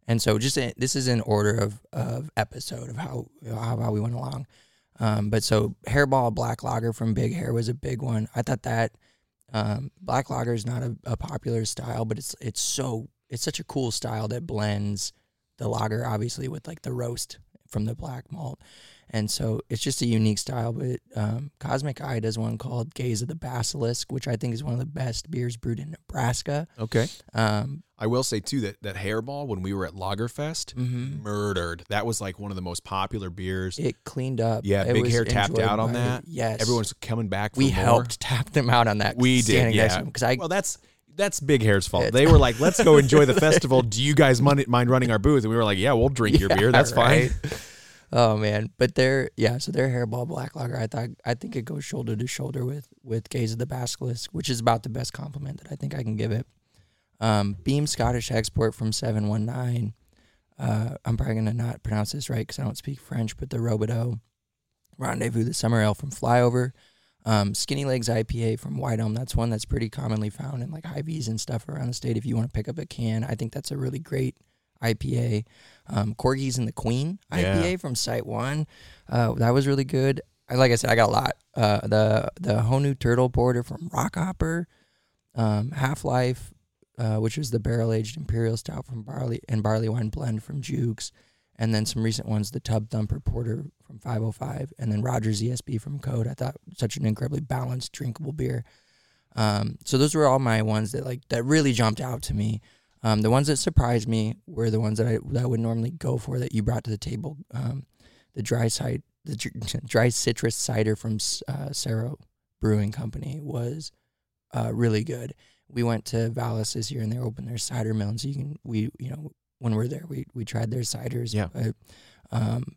and so just in, this is in order of of episode of how how, how we went along. Um, but so hairball black lager from Big Hair was a big one. I thought that um, black lager is not a, a popular style, but it's it's so it's such a cool style that blends the lager obviously with like the roast from the black malt. And so it's just a unique style. But um, Cosmic Eye does one called Gaze of the Basilisk, which I think is one of the best beers brewed in Nebraska. Okay. Um, I will say too that that hairball when we were at Lagerfest mhm. murdered. That was like one of the most popular beers. It cleaned up. Yeah, It Big Hair tapped out on that. Yes, Everyone's coming back. For we more. helped tap them out on that. We did, standing next to yeah. because I Well, that's that's Big Hair's fault. They were like, "Let's go enjoy the festival. Do you guys mind, mind running our booth?" And we were like, "Yeah, we'll drink your Yeah, beer. That's right. fine." Oh man, but their yeah, so their hairball black lager, I thought I think it goes shoulder to shoulder with with Gaze of the Basilisk, which is about the best compliment that I think I can give it. Um, Beam Scottish Export from seven one nine. Uh, I'm probably gonna not pronounce this right because I don't speak French, but the Robidoux Rendezvous, the summer ale from Flyover. Um, Skinny Legs IPA from White Elm. That's one that's pretty commonly found in like Hy-Vee's and stuff around the state. If you want to pick up a can, I think that's a really great IPA. Um, Corgis and the Queen Yeah. IPA from Site One. Uh, that was really good. I, like I said, I got a lot. uh, the the Honu Turtle Porter from Rockhopper, um, Half Life, uh, which was the barrel aged Imperial Stout from barley and barley wine blend from Jukes, and then some recent ones, the Tub Thumper Porter from 505, and then Rogers ESB from Code. I thought such an incredibly balanced, drinkable beer. Um, so those were all my ones that like that really jumped out to me. Um, the ones that surprised me were the ones that I that I would normally go for that you brought to the table. Um, the dry side, the dry citrus cider from uh, Cerro Brewing Company was uh, really good. We went to Vala's this year and they opened their cider mill, and so you can we you know when we're there we we tried their ciders. Yeah. But, um,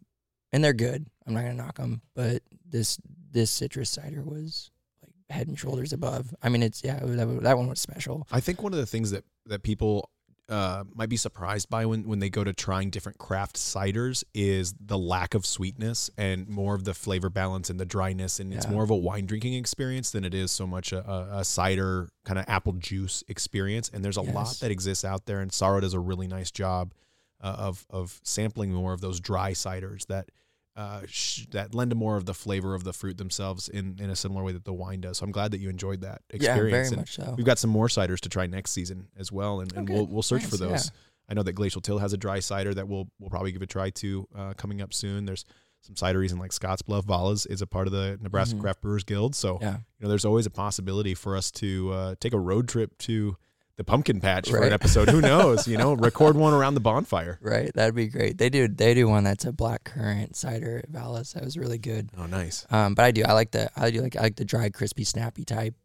and they're good. I'm not gonna knock them, but this this citrus cider was like head and shoulders above. I mean, it's yeah, that, that one was special. I think one of the things that that people uh, might be surprised by when when they go to trying different craft ciders is the lack of sweetness and more of the flavor balance and the dryness, and it's more of a wine drinking experience than it is so much a, a, a cider kind of apple juice experience. And there's a lot that exists out there, and Sorrow does a really nice job uh, of of sampling more of those dry ciders that. Uh, sh- that lend more of the flavor of the fruit themselves in, in a similar way that the wine does. So I'm glad that you enjoyed that experience. Yeah, very and- much so. We've got some more ciders to try next season as well, and, and Okay, we'll we'll search nice, for those. yeah. I know that Glacial Till has a dry cider that we'll we'll probably give a try to uh, coming up soon. There's some cideries in like Scottsbluff. Vala's is a part of the Nebraska Mhm. Craft Brewers Guild, so Yeah. you know there's always a possibility for us to uh, take a road trip to the pumpkin patch for an episode. Who knows? You know, record one around the bonfire. Right, that'd be great. They do they do one that's a black currant cider at Vala's. That was really good. Oh, nice. Um, but I do I like the I do like I like the dry, crispy, snappy type.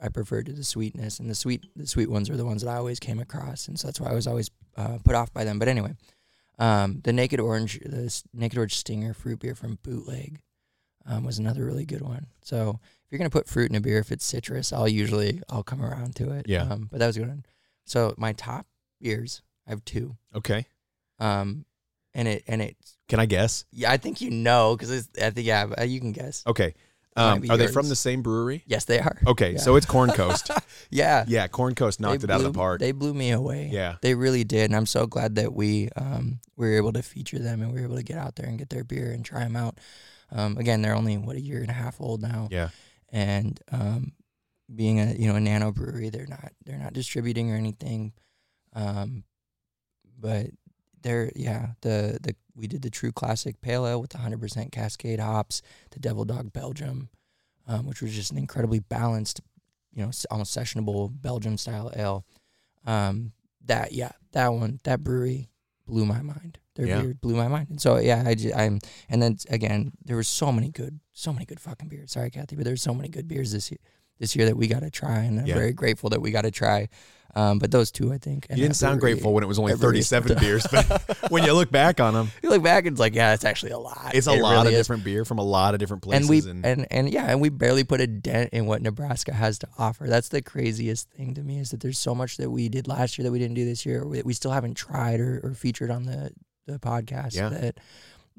I prefer to the sweetness, and the sweet the sweet ones are the ones that I always came across, and so that's why I was always uh, put off by them. But anyway, um, the Naked Orange, the Naked Orange Stinger fruit beer from Bootleg, um, was another really good one. So if you're gonna put fruit in a beer, if it's citrus, I'll usually I'll come around to it. Yeah. Um, but that was a good one. So my top beers, I have two. Okay, Um, and it and it can I guess? yeah, I think you know because I think yeah, uh, you can guess. Okay, um, are they from the same brewery? Yes, they are. Okay, Yeah. so it's Corn Coast. Yeah, yeah, Corn Coast knocked They it out of the park. They blew me away. yeah, They really did, and I'm so glad that we um, we were able to feature them and we were able to get out there and get their beer and try them out. Um, again, they're only what a year and a half old now, yeah. And um, being a you know a nano brewery, they're not they're not distributing or anything, um, but they're yeah the the we did the true classic pale ale with 100% Cascade hops, the Devil Dog Belgium, um, which was just an incredibly balanced, you know, almost sessionable Belgium style ale. Um, that yeah, that one that brewery blew my mind. Their Yeah. beer blew my mind, and so yeah, I I'm and then again there were so many good, so many good fucking beers. Sorry, Kathy, but there's so many good beers this year. This year that we got to try, and I'm Yeah. very grateful that we got to try. Um, but those two, I think, You didn't sound brewery- grateful when it was only that brewery- 37 beers, but when you look back on them, You look back, and it's like, yeah, it's actually a lot. it's a It lot really of is. different beer from a lot of different places. and we and, and and yeah, and we barely put a dent in what Nebraska has to offer. That's the craziest thing to me is that there's so much that we did last year that we didn't do this year. that We still haven't tried or, or featured on the the podcast. Yeah. That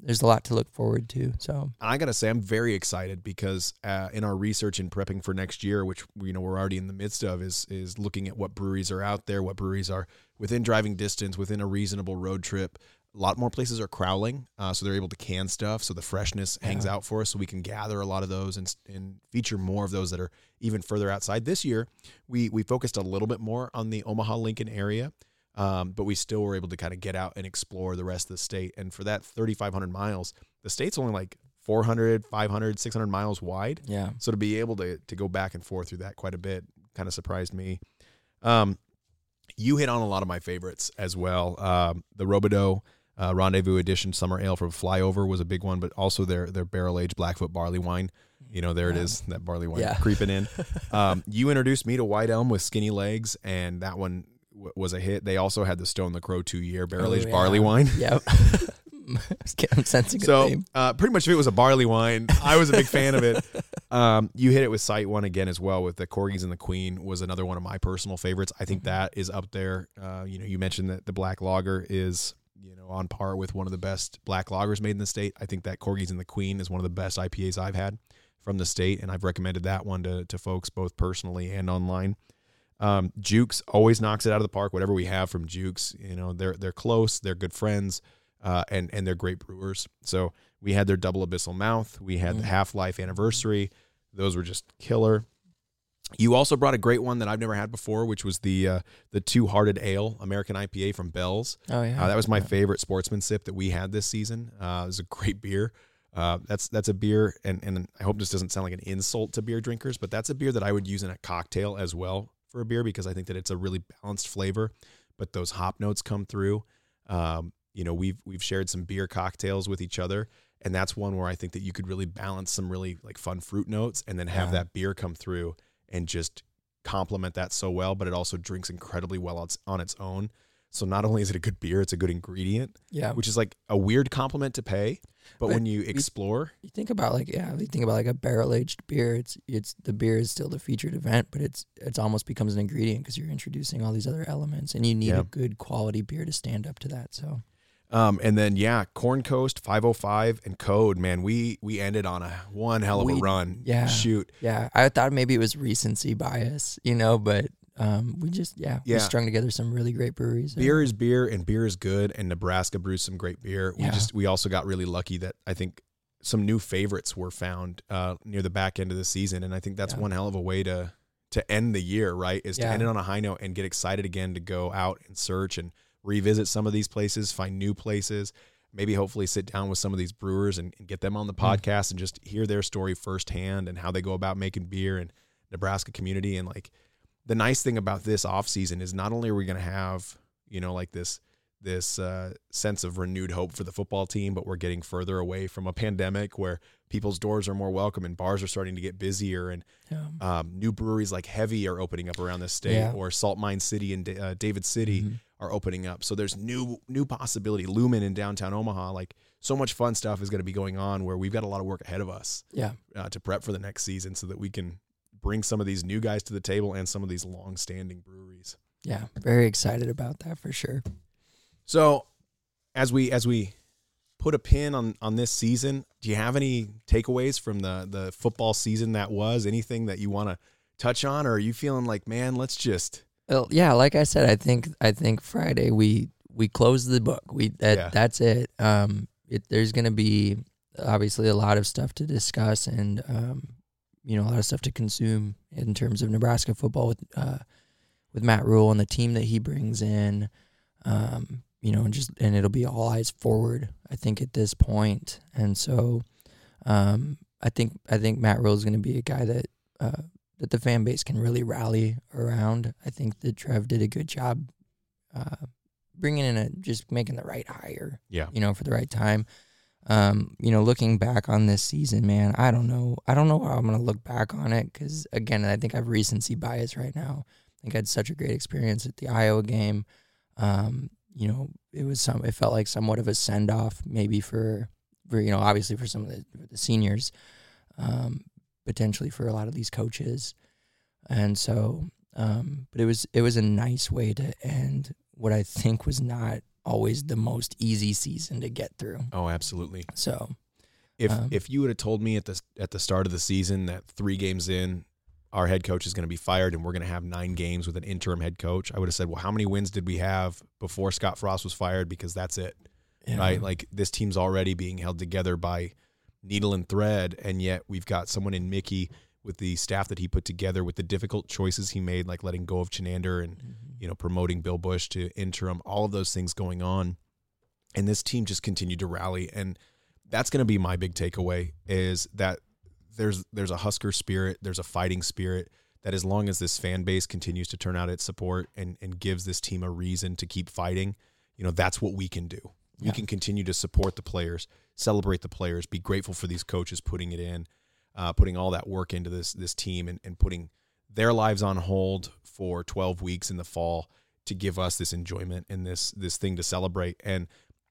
there's a lot to look forward to. So I gotta say, I'm very excited because uh, in our research and prepping for next year, which you know we're already in the midst of, is is looking at what breweries are out there, what breweries are within driving distance, within a reasonable road trip. A lot more places are crowling, uh, so they're able to can stuff, so the freshness hangs Yeah. out for us, so we can gather a lot of those and and feature more of those that are even further outside. This year, we we focused a little bit more on the Omaha Lincoln area. Um, but we still were able to kind of get out and explore the rest of the state. And for that 3,500 miles, the state's only like 400, 500, 600 miles wide. yeah, So to be able to to go back and forth through that quite a bit kind of surprised me. Um, you hit on a lot of my favorites as well. Um, the Robidoux uh, Rendezvous Edition Summer Ale from Flyover was a big one, but also their their barrel aged Blackfoot barley wine. You know, there it is, that barley wine Yeah. creeping in. Um, you introduced me to White Elm with Skinny Legs, and that one was a hit. They also had the Stone the Crow two year barrel aged Oh, barley wine. Yep. I'm sensing So uh, pretty much if it was a barley wine, I was a big fan of it. Um, you hit it with Sight One again as well with the Corgis and the Queen was another one of my personal favorites. I think Mhm. that is up there. Uh, you know, you mentioned that the Black Lager is you know on par with one of the best black lagers made in the state. I think that Corgis and the Queen is one of the best IPAs I've had from the state, and I've recommended that one to to folks both personally and online. Um, Jukes always knocks it out of the park. Whatever we have from Jukes, you know, they're they're close, they're good friends, uh, and and they're great brewers. So we had their double abyssal mouth, we had the Mhm. Half Life anniversary, Those were just killer. You also brought a great one that I've never had before, which was the uh, the Two Hearted Ale American IPA from Bell's. Oh yeah, Uh, that was my favorite sportsman sip that we had this season. Uh, it was a great beer. Uh, that's that's a beer, and and I hope this doesn't sound like an insult to beer drinkers, but that's a beer that I would use in a cocktail as well for a beer because I think that it's a really balanced flavor, but those hop notes come through. Um, you know, we've we've shared some beer cocktails with each other, and that's one where I think that you could really balance some really like fun fruit notes, and then have Yeah. that beer come through and just complement that so well. But it also drinks incredibly well on its- on its own. So not only is it a good beer, it's a good ingredient yeah. which is like a weird compliment to pay. But, But when you explore, you think about like yeah, you think about like a barrel aged beer. It's it's the beer is still the featured event, but it's it's almost becomes an ingredient because you're introducing all these other elements, and you need Yeah. a good quality beer to stand up to that. So um, and then yeah, Corn Coast 505 and Code, man, we we ended on a one hell of a run. yeah. shoot, yeah, I thought maybe it was recency bias, you know, but um, we just yeah, Yeah. we strung together some really great breweries. beer is beer and beer is good. And Nebraska brews some great beer. We Yeah. just we also got really lucky that I think some new favorites were found uh, near the back end of the season, and I think that's Yeah. one hell of a way to to end the year. Right, is to end it on a high note and get excited again to go out and search and revisit some of these places, find new places. maybe hopefully sit down with some of these brewers and, and get them on the Mm. podcast and just hear their story firsthand and how they go about making beer in Nebraska community. And like the nice thing about this off season is not only are we going to have, you know, like this, this uh, sense of renewed hope for the football team, but we're getting further away from a pandemic where people's doors are more welcome and bars are starting to get busier and Yeah. um, new breweries like Heavy are opening up around the state, Yeah. or Salt Mine City and uh, David City Mhm. are opening up. So there's new new possibility. Lumen in downtown Omaha, like so much fun stuff is going to be going on where we've got a lot of work ahead of us Yeah. uh, to prep for the next season, so that we can bring some of these new guys to the table and some of these long-standing breweries. Yeah. Very excited about that for sure. So as we as we put a pin on on this season, do you have any takeaways from the the football season that was? Anything that you want to touch on, or are you feeling like, man, let's just Well, yeah, like I said, I think I think Friday we we close the book. We that Yeah. that's it. Um, it there's gonna be obviously a lot of stuff to discuss and um, you know, a lot of stuff to consume in terms of Nebraska football with uh with Matt Rhule and the team that he brings in. Um, you know, and just and it'll be all eyes forward. I think at this point, and so um, I think I think Matt Rhule is going to be a guy that uh, that the fan base can really rally around. I think that Trev did a good job uh, bringing in a just making the right hire. Yeah. you know, for the right time. Um, you know, looking back on this season, man, I don't know. I don't know how I'm gonna look back on it because again, I think I have recency bias right now. I think I had such a great experience at the Iowa game. Um, you know, it was some. It felt like somewhat of a send off, maybe for, for you know, obviously for some of the, the seniors, um, potentially for a lot of these coaches, and so. Um, but it was it was a nice way to end what I think was not always the most easy season to get through. Oh, absolutely. So If Um, if you would have told me at the at the start of the season that three games in, our head coach is going to be fired and we're going to have nine games with an interim head coach, I would have said, well, how many wins did we have before Scott Frost was fired? Because that's it, yeah. right? Like this team's already being held together by needle and thread, and yet we've got someone in Mickey with the staff that he put together, with the difficult choices he made, like letting go of Chinander and Mhm. You know, promoting Bill Busch to interim, all of those things going on. And this team just continued to rally. And that's going to be my big takeaway is that there's there's a Husker spirit, there's a fighting spirit that as long as this fan base continues to turn out its support and, and gives this team a reason to keep fighting, you know, that's what we can do. We Yeah. can continue to support the players, celebrate the players, be grateful for these coaches putting it in, uh, putting all that work into this this team and, and putting their lives on hold for 12 weeks in the fall to give us this enjoyment and this this thing to celebrate. And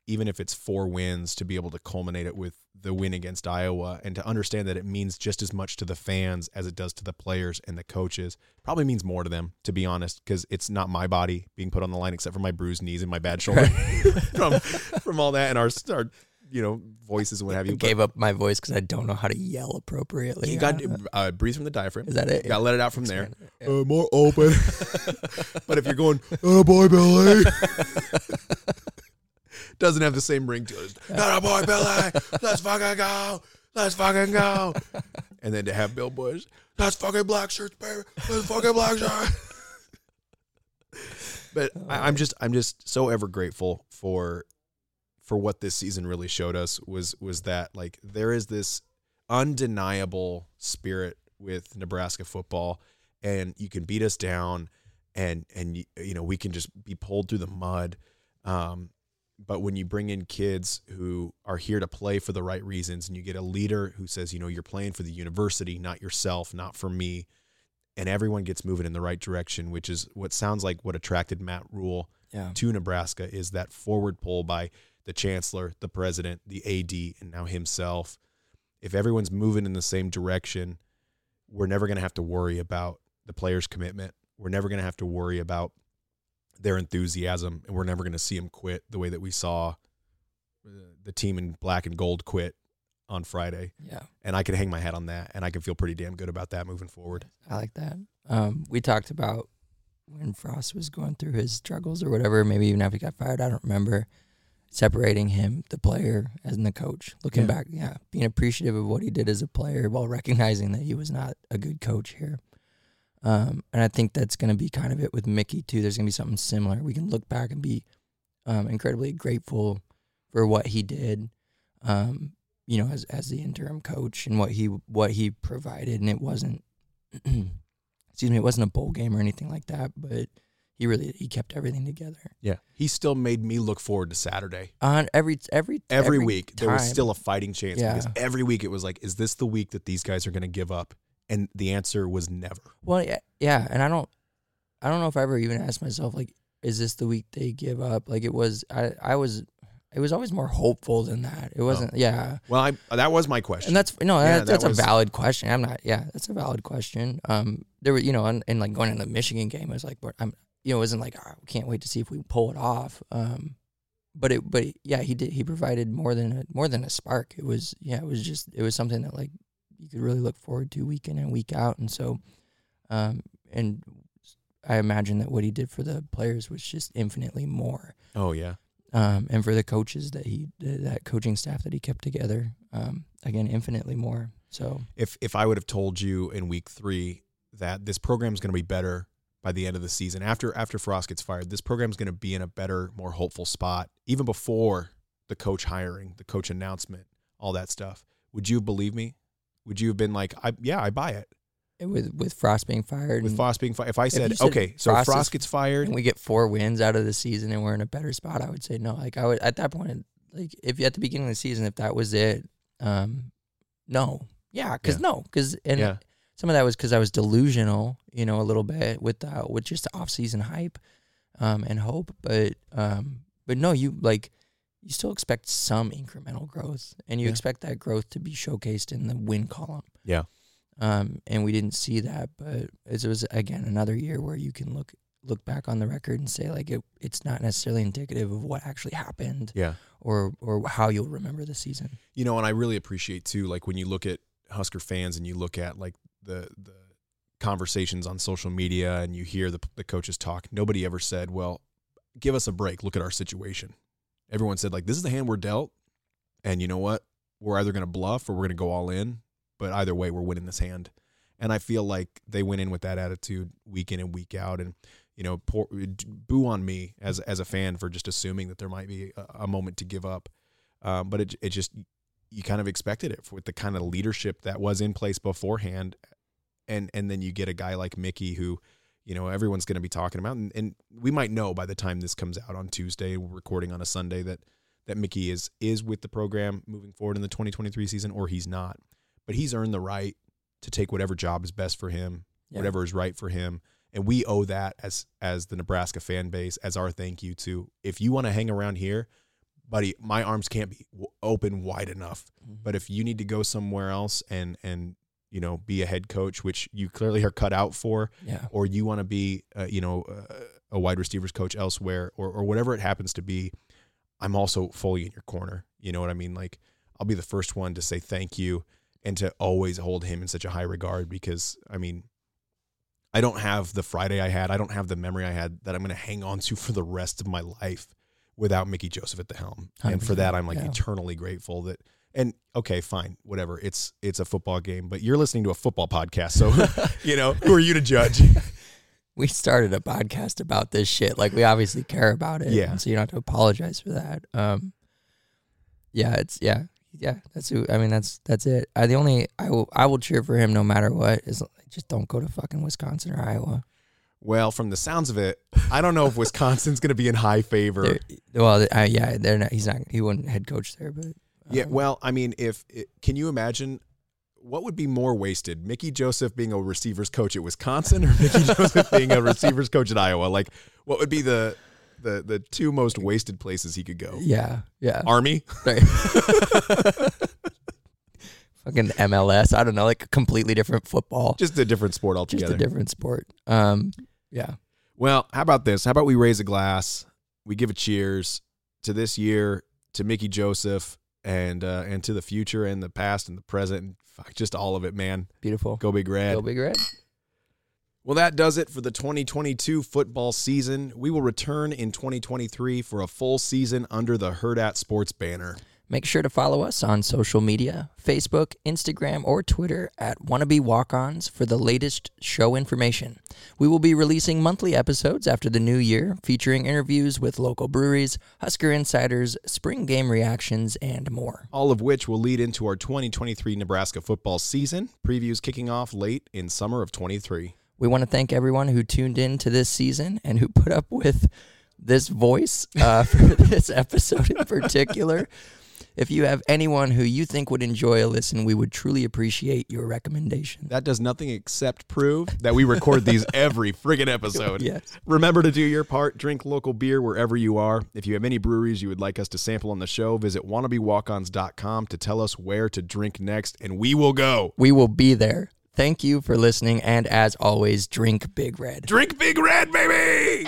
even if it's four wins to be able to culminate it with the win against Iowa and to understand that it means just as much to the fans as it does to the players and the coaches probably means more to them to be honest because it's not my body being put on the line except for my bruised knees and my bad shoulder from from all that and our our you know voices and what have you gave up my voice because I don't know how to yell appropriately. you got uh, breathe from the diaphragm Is that it? you got to let it out from there Yeah. uh, more open. but if you're going, oh boy, Billy, doesn't have the same ring to it. Not a boy, Billy. Let's fucking go. Let's fucking go. and then to have Bill Busch, that's fucking black shirts, baby. That's fucking black shirts. but I, I'm just I'm just so ever grateful for for what this season really showed us was was that like there is this undeniable spirit with Nebraska football and you can beat us down and and you, know we can just be pulled through the mud um, but when you bring in kids who are here to play for the right reasons and you get a leader who says you know you're playing for the university not yourself not for me and everyone gets moving in the right direction which is what sounds like what attracted Matt Rhule Yeah. to Nebraska is that forward pull by the chancellor, the president, the AD, and now himself. If everyone's moving in the same direction, we're never going to have to worry about the players' commitment. We're never going to have to worry about their enthusiasm, and we're never going to see them quit the way that we saw uh, the team in black and gold quit on Friday. Yeah. And I can hang my hat on that, and I can feel pretty damn good about that moving forward. I like that. Um, we talked about when Frost was going through his struggles or whatever, maybe even after he got fired, I don't remember, separating him, the player, and the coach. Looking Yeah. back, yeah, being appreciative of what he did as a player while recognizing that he was not a good coach here. Um, and I think that's going to be kind of it with Mickey, too. There's going to be something similar. We can look back and be um, incredibly grateful for what he did. Um, you know, as as the interim coach and what he what he provided, and it wasn't excuse me, it wasn't a bowl game or anything like that, but he really he kept everything together. Yeah. He still made me look forward to Saturday. On every every every, week there was still a fighting chance Yeah. because every week it was like is this the week that these guys are going to give up and the answer was never well, yeah, yeah, and I don't I don't know if I ever even asked myself like, is this the week they give up? Like it was I I was it was always more hopeful than that. It wasn't yeah. well I that was my question And that's no, Yeah, that, that that's was- a valid question. I'm not. Yeah, that's a valid question. Um, there were, you know, and, and like going into the Michigan game, it was like, but I'm, you know, it wasn't like oh, can't wait to see if we pull it off. Um, but it, but yeah, he did. He provided more than a more than a spark. It was, yeah, it was just, it was something that like you could really look forward to week in and week out. And so, um, and I imagine that what he did for the players was just infinitely more oh yeah um, and for the coaches that he that coaching staff that he kept together um, again infinitely more so if if I would have told you in week 3 that this program is going to be better by the end of the season. After after Frost gets fired this program is going to be in a better more hopeful spot even before the coach hiring the coach announcement all that stuff. Would you believe me? Would you have been like I yeah I buy it. With with Frost being fired with Frost being fired if I said, you said okay so Frost Frost, is- gets fired and we get four wins out of the season and we're in a better spot I would say no. Like I would at that point like if at the beginning of the season if that was it um no. Yeah because Yeah. no because and yeah some of that was because I was delusional, you know, a little bit with uh, with just the off season hype um, and hope. But um, but no, you like you still expect some incremental growth, and you Yeah. expect that growth to be showcased in the win column. Yeah. Um, and we didn't see that, but it was again another year where you can look look back on the record and say like it, it's not necessarily indicative of what actually happened yeah or or how you'll remember the season. You know, and I really appreciate too, like when you look at Husker fans and you look at like the the conversations on social media and you hear the the coaches talk. Nobody ever said, "Well, give us a break. Look at our situation." Everyone said, "Like this is the hand we're dealt, and you know what? We're either going to bluff or we're going to go all in. But either way, we're winning this hand." And I feel like they went in with that attitude week in and week out, and you know, poor, boo on me as as a fan for just assuming that there might be a, a moment to give up. Um, but it it just you kind of expected it with the kind of leadership that was in place beforehand, and and then you get a guy like Mickey who, you know, everyone's going to be talking about, and, and we might know by the time this comes out on Tuesday, we're recording on a Sunday that that Mickey is is with the program moving forward in the 2023 season, or he's not. But he's earned the right to take whatever job is best for him, Yeah. whatever is right for him, and we owe that as as the Nebraska fan base as our thank you to. If you want to hang around here, buddy, my arms can't be open wide enough. Mm-hmm. But if you need to go somewhere else and and you know be a head coach, which you clearly are cut out for, Yeah. or you want to be uh, you know uh, a wide receivers coach elsewhere, or or whatever it happens to be, I'm also fully in your corner. You know what I mean? Like I'll be the first one to say thank you and to always hold him in such a high regard because I mean. I don't have the Friday I had. I don't have the memory I had that I'm going to hang on to for the rest of my life without Mickey Joseph at the helm. And for that, I'm like yeah. eternally grateful that. And okay, fine, whatever. It's it's a football game, but you're listening to a football podcast, so you know who are you to judge? we started a podcast about this shit. Like we obviously care about it. Yeah. So you don't have to apologize for that. Um, yeah, it's yeah, yeah. That's who. I mean, that's that's it. I the only I will I will cheer for him no matter what. Is just don't go to fucking Wisconsin or Iowa. Well, from the sounds of it, I don't know if Wisconsin's going to be in high favor. They're- well, uh, yeah, they're not. He's not. He wouldn't head coach there, but Yeah, um, well, I mean, if it, can you imagine what would be more wasted, Mickey Joseph being a receivers coach at Wisconsin or Mickey Joseph being a receivers coach at Iowa? Like, what would be the the the two most wasted places he could go? yeah, yeah. Army, Right. fucking MLS. I don't know, like a completely different football. just a different sport altogether. Just a different sport. Um, yeah. well, how about this? How about we raise a glass? We give a cheers to this year, to Mickey Joseph, and uh, and to the future and the past and the present, and fuck, just all of it, man. Beautiful. Go Big Red. Go Big Red. Well, that does it for the 2022 football season. We will return in 2023 for a full season under the Hurrdat Sports banner. Make sure to follow us on social media Facebook, Instagram, or Twitter at Wannabe Walk Ons for the latest show information. We will be releasing monthly episodes after the new year, featuring interviews with local breweries, Husker insiders, spring game reactions, and more. All of which will lead into our 2023 Nebraska football season. Previews kicking off late in summer of 23. We want to thank everyone who tuned in to this season and who put up with this voice uh, for this episode in particular. If you have anyone who you think would enjoy a listen, we would truly appreciate your recommendation. That does nothing except prove that we record these every friggin' episode. Yes. Remember to do your part. Drink local beer wherever you are. If you have any breweries you would like us to sample on the show, visit wannabewalkons.com to tell us where to drink next, and we will go. We will be there. Thank you for listening, and as always, drink Big Red. Drink Big Red, baby!